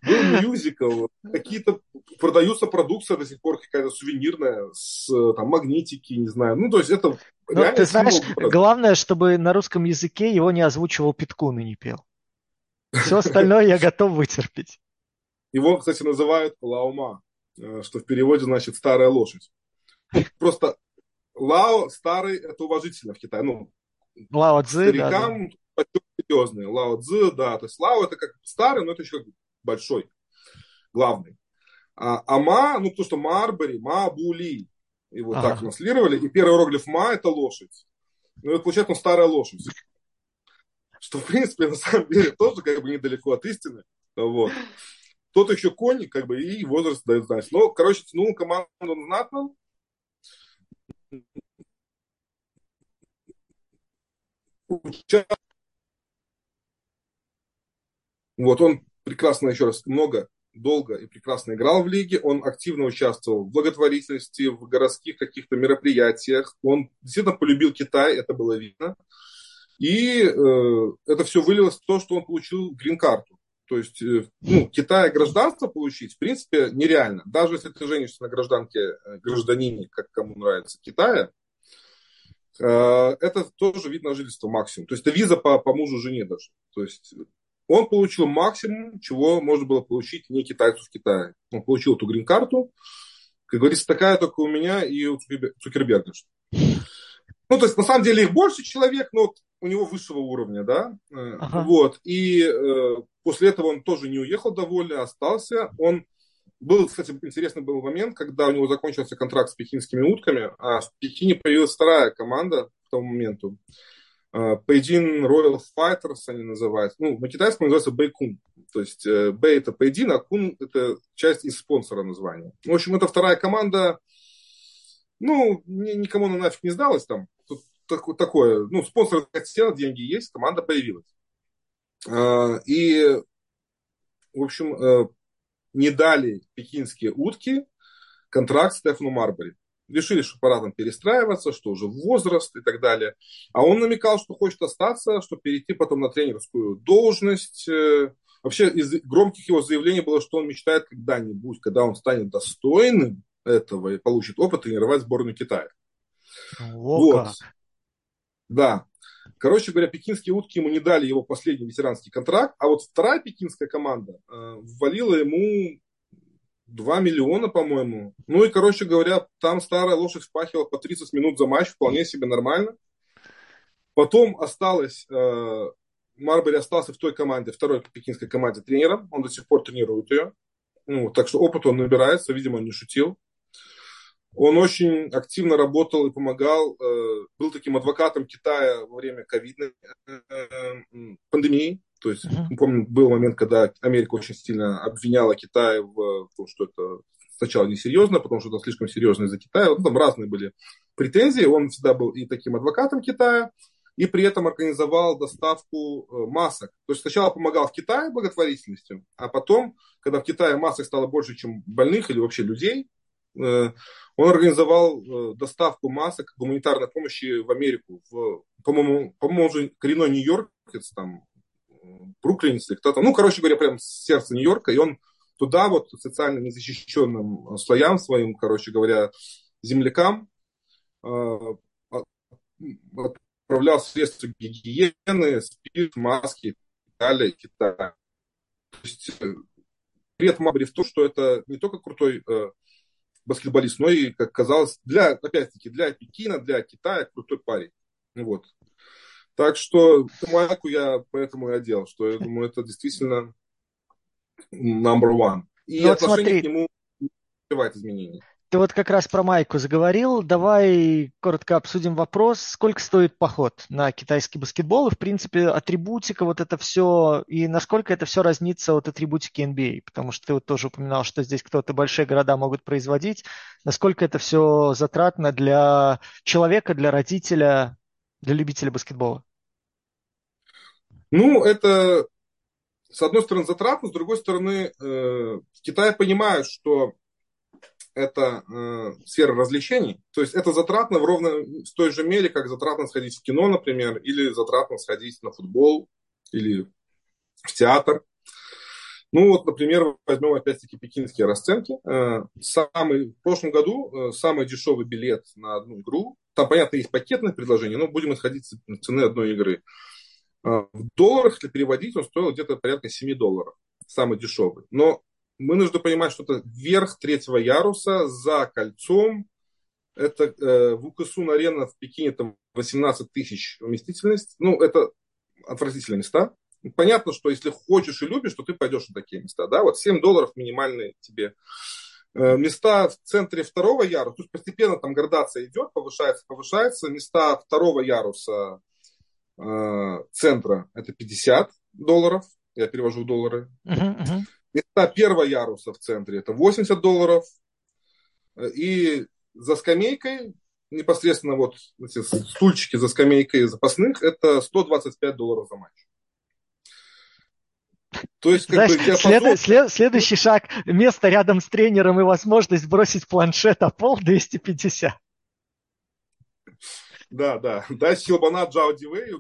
Был мюзикл. Какие-то продаются продукция до сих пор какая-то сувенирная с там магнитики, не знаю. Ну, то есть это ну, ты знаешь, главное, чтобы на русском языке его не озвучивал Питкун и не пел. Все остальное я готов вытерпеть. Его, кстати, называют Лаума, э, что в переводе значит старая лошадь. Просто Лао старый это уважительно в Китае. Ну, Лао Цзы, старикам да, да. Серьезные. Лао Цзы, да. То есть Лао это как старый, но это еще как большой, главный. А Ама, ну то, что Марбери, Мабули, его ага. так транслировали. И первый иероглиф Ма – это лошадь. Ну, это получается, он старая лошадь. Что, в принципе, на самом деле тоже как бы недалеко от истины. Вот. Тот еще конь, как бы, и возраст дает знать. Но, короче, тянул команду знатно. Вот он прекрасно, еще раз, много долго и прекрасно играл в лиге, он активно участвовал в благотворительности, в городских каких-то мероприятиях, он действительно полюбил Китай, это было видно. И э, это все вылилось в то, что он получил грин-карту. То есть, э, ну, Китая гражданство получить, в принципе, нереально. Даже если ты женишься на гражданке, э, гражданине, как кому нравится, Китая, Э, это тоже вид на жительство максимум. То есть это виза по, по мужу жене даже. То есть он получил максимум, чего можно было получить не китайцу в Китае. Он получил эту грин-карту. Как говорится, такая только у меня и у Цукерберга. Ну, то есть, на самом деле, их больше человек, но у него высшего уровня, да. Э, ага. Вот. И э, после этого он тоже не уехал довольный, остался. Он был, кстати, интересный был момент, когда у него закончился контракт с пекинскими утками, а в Пекине появилась вторая команда к тому моменту. Пейдин Royal Fighters они называют. Ну, на китайском называется Бэйкун. То есть Бэй это Пейдин, а Кун это часть из спонсора названия. В общем, это вторая команда. Ну, никому на нафиг не сдалась там. Тут такое, ну, спонсор хотел, деньги есть, команда появилась. А, и, в общем, э, не дали пекинские утки контракт Стефану Марбери. Решили, что пора там перестраиваться, что уже возраст и так далее. А он намекал, что хочет остаться, чтобы перейти потом на тренерскую должность. Э, вообще из громких его заявлений было, что он мечтает когда-нибудь, когда он станет достойным этого и получит опыт тренировать сборную Китая. О, вот. Как. Да. Короче говоря, пекинские утки ему не дали его последний ветеранский контракт, а вот вторая пекинская команда э, ввалила ему 2 миллиона, по-моему. Ну и, короче говоря, там старая лошадь впахивала по 30 минут за матч, вполне себе нормально. Потом осталось, э, Марбери остался в той команде, второй пекинской команде тренером. Он до сих пор тренирует ее. Ну, так что опыт он набирается, видимо, он не шутил. Он очень активно работал и помогал, э, был таким адвокатом Китая во время ковидной э, пандемии. То есть, uh-huh. помню, был момент, когда Америка очень сильно обвиняла Китай в том, что это сначала несерьезно, потому что это слишком серьезно из-за Китая. Ну, там разные были претензии. Он всегда был и таким адвокатом Китая, и при этом организовал доставку э, масок. То есть сначала помогал в Китае благотворительностью, а потом, когда в Китае масок стало больше, чем больных или вообще людей, Э, он организовал э, доставку масок гуманитарной помощи в Америку. В, по-моему, по-моему, он же коренной нью-йоркец, там, Бруклинец или кто-то. Ну, короче говоря, прям с сердца Нью-Йорка. И он туда вот социально незащищенным слоям своим, короче говоря, землякам э, отправлял средства гигиены, спирт, маски и так далее, Китая. То есть, привет Мабри в том, что это не только крутой баскетболист, но и, как казалось, для, опять-таки, для Пекина, для Китая крутой парень. Вот. Так что майку я поэтому и одел, что я думаю, это действительно number one. И ну, отношение смотри. к нему не вызывает изменений. Ты вот как раз про майку заговорил. Давай коротко обсудим вопрос, сколько стоит поход на китайский баскетбол и, в принципе, атрибутика, вот это все, и насколько это все разнится от атрибутики NBA, потому что ты вот тоже упоминал, что здесь кто-то большие города могут производить. Насколько это все затратно для человека, для родителя, для любителя баскетбола? Ну, это, с одной стороны, затратно, с другой стороны, э, в Китае понимают, что это э, сфера развлечений. То есть это затратно в ровно в той же мере, как затратно сходить в кино, например, или затратно сходить на футбол, или в театр. Ну вот, например, возьмем опять-таки пекинские расценки. Э, самый, в прошлом году э, самый дешевый билет на одну игру, там, понятно, есть пакетное предложение, но будем исходить с цены одной игры. Э, в долларах, если переводить, он стоил где-то порядка 7 долларов, самый дешевый. Но мы нужно понимать, что это верх третьего яруса за кольцом. Это э, в Укасун арена в Пекине там 18 тысяч вместительность. Ну, это отвратительные места. Понятно, что если хочешь и любишь, то ты пойдешь на такие места. Да? Вот 7 долларов минимальные тебе. Э, места в центре второго яруса, то есть постепенно там градация идет, повышается, повышается. Места второго яруса центра это 50 долларов. Я перевожу в доллары. Uh-huh, uh-huh. Места первого яруса в центре это 80 долларов. И за скамейкой, непосредственно вот эти стульчики за скамейкой запасных, это 125 долларов за матч. То есть, как Знаешь, бы, след, след, следующий шаг, место рядом с тренером и возможность бросить планшет о пол 250. Да, да. Да, Щелбана Джао Дивей и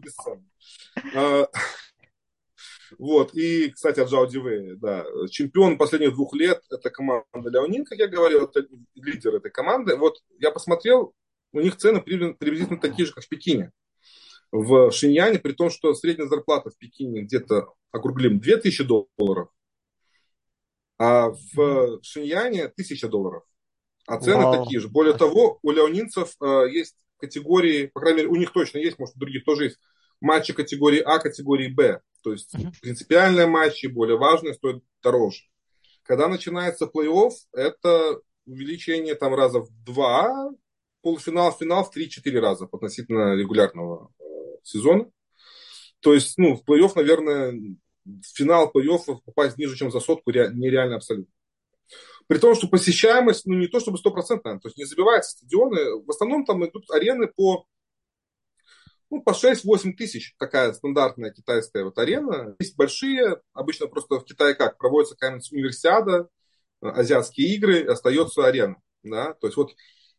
вот. И, кстати, от Джао Дивей, да, чемпион последних двух лет, это команда Леонин, как я говорил, это лидер этой команды. Вот я посмотрел, у них цены приблизительно такие же, как в Пекине. В Шиньяне, при том, что средняя зарплата в Пекине где-то, округлим, 2000 долларов, а в Шиньяне 1000 долларов. А цены Вау. такие же. Более того, у леонинцев э, есть категории, по крайней мере, у них точно есть, может, у других тоже есть, матчи категории А, категории Б. То есть принципиальные матчи, более важные, стоят дороже. Когда начинается плей-офф, это увеличение там раза в два, полуфинал, финал в 3-4 раза относительно регулярного э, сезона. То есть, ну, в плей-офф, наверное, в финал плей-оффа попасть ниже, чем за сотку, нереально абсолютно. При том, что посещаемость, ну, не то чтобы стопроцентная, то есть не забиваются стадионы. В основном там идут арены по, ну, по 6-8 тысяч, такая стандартная китайская вот арена. Есть большие, обычно просто в Китае как, проводится какая-нибудь универсиада, азиатские игры, остается арена. Да? То есть вот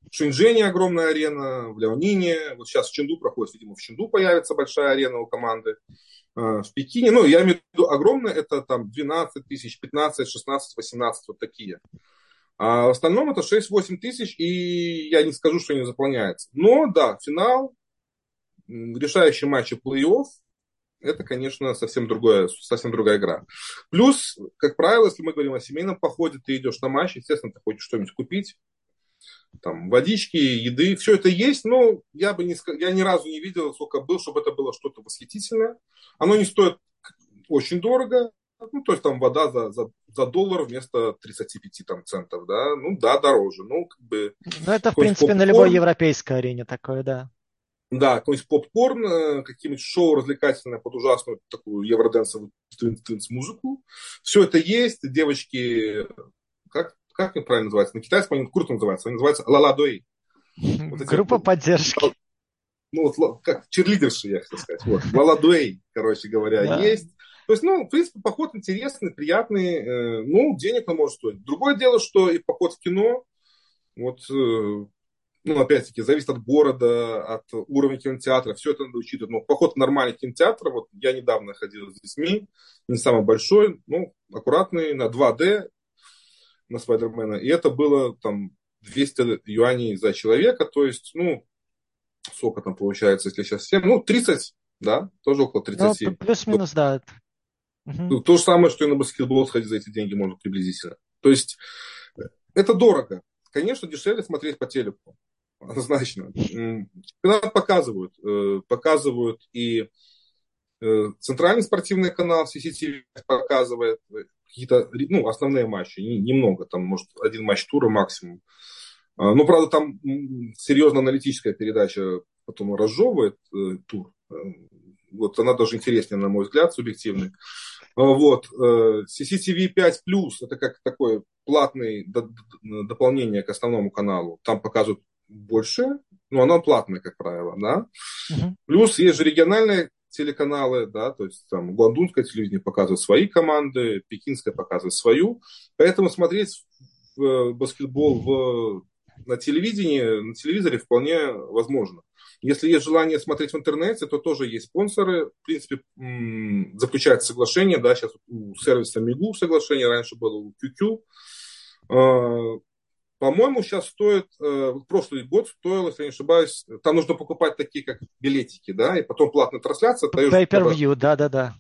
в Шэньчжэне огромная арена, в Ляонине, вот сейчас в Ченду проходит, видимо, в Ченду появится большая арена у команды. Э, в Пекине, ну, я имею в виду огромное, это там 12 тысяч, 15, 16, 18, вот такие. А в остальном это 6-8 тысяч, и я не скажу, что не заполняется. Но, да, финал, решающий матч плей-офф, это, конечно, совсем, другое, совсем другая игра. Плюс, как правило, если мы говорим о семейном походе, ты идешь на матч, естественно, ты хочешь что-нибудь купить, там, водички, еды, все это есть, но я бы не я ни разу не видел, сколько был, чтобы это было что-то восхитительное. Оно не стоит очень дорого, ну, то есть там вода за, за, за доллар вместо 35 там, центов, да, ну да, дороже, ну, как бы... Ну, это, в принципе, попкорн, на любой европейской арене такое, да. Да, какой-нибудь попкорн, э, какие-нибудь шоу развлекательное под ужасную такую евроденсовую музыку. Все это есть, девочки, как как это правильно называется? На китайском они круто называются. Они называются лаладой. Вот Группа вот, поддержки. Ну, вот как черлидерши, я хотел сказать. Вот. Лаладуэй, короче говоря, да. есть. То есть, ну, в принципе, поход интересный, приятный. Э, ну, денег он может стоить. Другое дело, что и поход в кино, вот, э, ну, опять-таки, зависит от города, от уровня кинотеатра, все это надо учитывать. Но поход в нормальный кинотеатр, вот я недавно ходил с детьми, не самый большой, ну, аккуратный, на 2D, на Спайдермена, и это было там 200 юаней за человека, то есть, ну, сколько там получается, если сейчас 7, ну, 30, да, тоже около 30. Ну, плюс-минус, да. Угу. То же самое, что и на баскетбол сходить за эти деньги можно приблизительно. То есть, это дорого. Конечно, дешевле смотреть по телеку. Однозначно. Чемпионат показывают. Э, показывают и э, центральный спортивный канал CCTV показывает какие-то ну, основные матчи, немного, там, может, один матч тура максимум. А, ну, правда, там серьезно аналитическая передача потом разжевывает э, тур. Э, вот она даже интереснее, на мой взгляд, субъективный. А, вот. Э, CCTV 5 Plus это как такое платное дополнение к основному каналу. Там показывают больше, но оно платное, как правило, да. Uh-huh. Плюс есть же региональные телеканалы, да, то есть там гуандунское телевидение показывает свои команды, пекинское показывает свою. Поэтому смотреть э, баскетбол в, на телевидении, на телевизоре вполне возможно. Если есть желание смотреть в интернете, то тоже есть спонсоры. В принципе, заключается соглашение, да, сейчас у сервиса Мигу соглашение, раньше было у QQ. По-моему, сейчас стоит, э, прошлый год стоило, если не ошибаюсь, там нужно покупать такие, как билетики, да, и потом платная трансляция. Pay-per-view, да-да-да.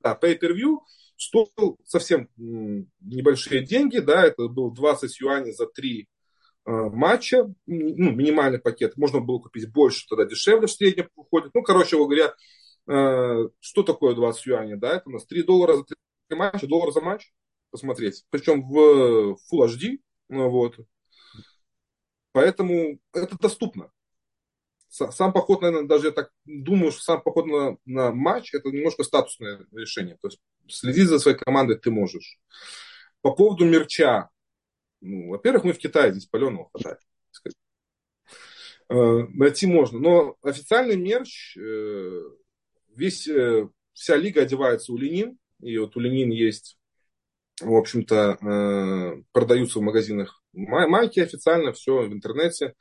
Да, pay-per-view стоил совсем небольшие деньги, да, это был 20 юаней за три э, матча, ну, минимальный пакет, можно было купить больше, тогда дешевле в среднем выходит. Ну, короче говоря, э, что такое 20 юаней, да, это у нас 3 доллара за 3 матча, доллар за матч посмотреть, причем в Full HD, ну, вот, Поэтому это доступно. Сам поход, наверное, даже я так думаю, что сам поход на, на матч это немножко статусное решение. То есть следить за своей командой ты можешь. По поводу мерча. Ну, во-первых, мы в Китае, здесь паленого хватает. Э, найти можно. Но официальный мерч, э, весь, э, вся лига одевается у Ленин. И вот у Ленин есть, в общем-то, продаются в магазинах майки официально, все в интернете.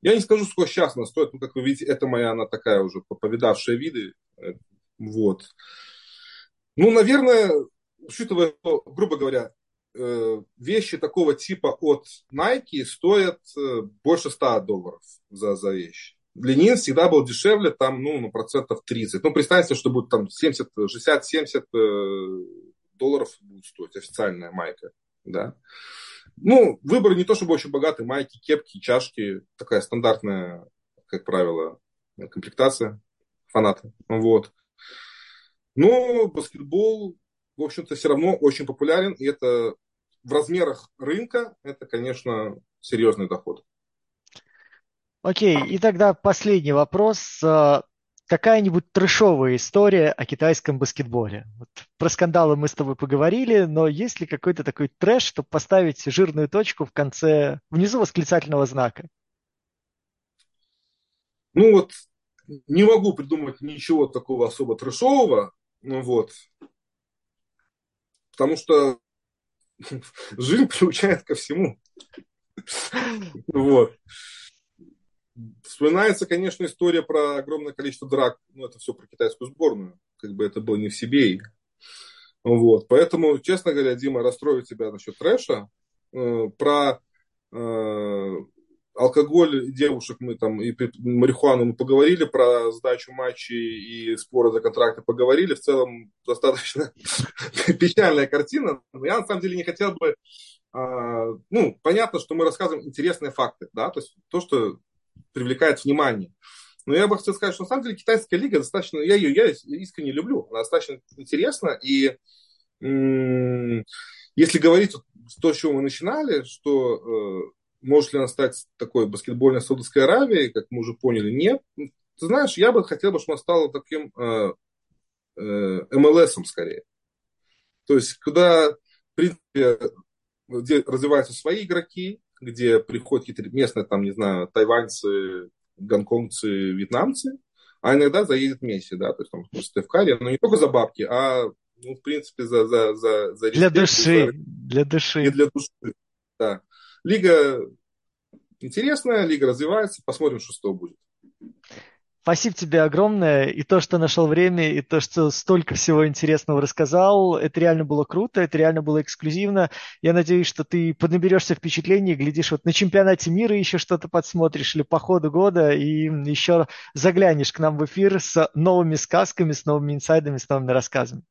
Я не скажу, сколько сейчас она стоит, ну, как вы видите, это моя, она такая уже повидавшая виды. Э, вот. Ну, наверное, учитывая, что, грубо говоря, э, вещи такого типа от Nike стоят э, больше 100 долларов за, за вещь. Ленин всегда был дешевле, там, ну, на процентов 30. Ну, представьте, что будет там 70, 60, 70 долларов будет стоить официальная майка, да. Ну, выбор не то чтобы очень богатый, майки, кепки, чашки, такая стандартная, как правило, комплектация фанаты, вот. Но баскетбол, в общем-то, все равно очень популярен, и это в размерах рынка, это, конечно, серьезный доход. Окей, и тогда последний вопрос. Какая-нибудь трешовая история о китайском баскетболе? Вот про скандалы мы с тобой поговорили, но есть ли какой-то такой трэш, чтобы поставить жирную точку в конце, внизу восклицательного знака? Ну вот, не могу придумать ничего такого особо трешового, ну вот, потому что жизнь приучает ко всему. Вот. Вспоминается, конечно, история про огромное количество драк. Ну, это все про китайскую сборную. Как бы это было не в себе. Вот. Поэтому, честно говоря, Дима, расстрою тебя насчет трэша. Э, про э, алкоголь девушек мы там и марихуану мы поговорили, про сдачу матчей и споры за контракты поговорили. В целом достаточно печальная картина. Я на самом деле не хотел бы... Э, ну, понятно, что мы рассказываем интересные факты, да, то есть то, что привлекает внимание. Но я бы хотел сказать, что на самом деле китайская лига достаточно, я ее я искренне люблю, она достаточно интересна. И м- если говорить то, с чего мы начинали, что э, может ли она стать такой баскетбольной Саудовской Аравией, как мы уже поняли, нет. Ты знаешь, я бы хотел, чтобы она стала таким э, э, МЛСом скорее. То есть, куда, в принципе, где развиваются свои игроки, где приходят какие-то местные, там, не знаю, тайваньцы, гонконгцы, вьетнамцы, а иногда заедет Месси, да, то есть там Стеф Карри, но не только за бабки, а, ну, в принципе, за, за, за, за Для души, за... для души. И для души, да. Лига интересная, лига развивается, посмотрим, что с того будет. Спасибо тебе огромное. И то, что нашел время, и то, что столько всего интересного рассказал. Это реально было круто, это реально было эксклюзивно. Я надеюсь, что ты поднаберешься впечатлений, глядишь вот на чемпионате мира еще что-то подсмотришь или по ходу года, и еще заглянешь к нам в эфир с новыми сказками, с новыми инсайдами, с новыми рассказами.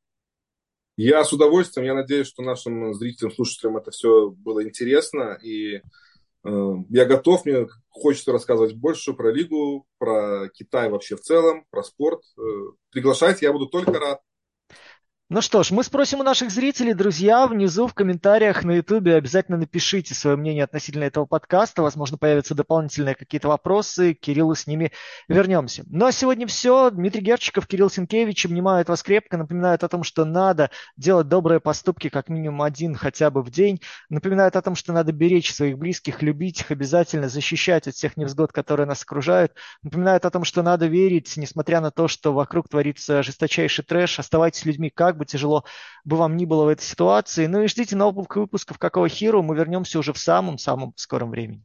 Я с удовольствием. Я надеюсь, что нашим зрителям, слушателям это все было интересно. И я готов. Мне хочется рассказывать больше про лигу, про Китай вообще в целом, про спорт, э, приглашайте, я буду только рад. Ну что ж, мы спросим у наших зрителей, друзья, внизу в комментариях на YouTube обязательно напишите свое мнение относительно этого подкаста. Возможно, появятся дополнительные какие-то вопросы. Кириллу с ними вернемся. Ну а сегодня все. Дмитрий Герчиков, Кирилл Сенкевич обнимают вас крепко, напоминают о том, что надо делать добрые поступки как минимум один хотя бы в день. Напоминают о том, что надо беречь своих близких, любить их обязательно, защищать от всех невзгод, которые нас окружают. Напоминают о том, что надо верить, несмотря на то, что вокруг творится жесточайший трэш. Оставайтесь людьми как бы тяжело бы вам ни было в этой ситуации. Ну и ждите новых выпусков Какого Хиру. Мы вернемся уже в самом-самом скором времени.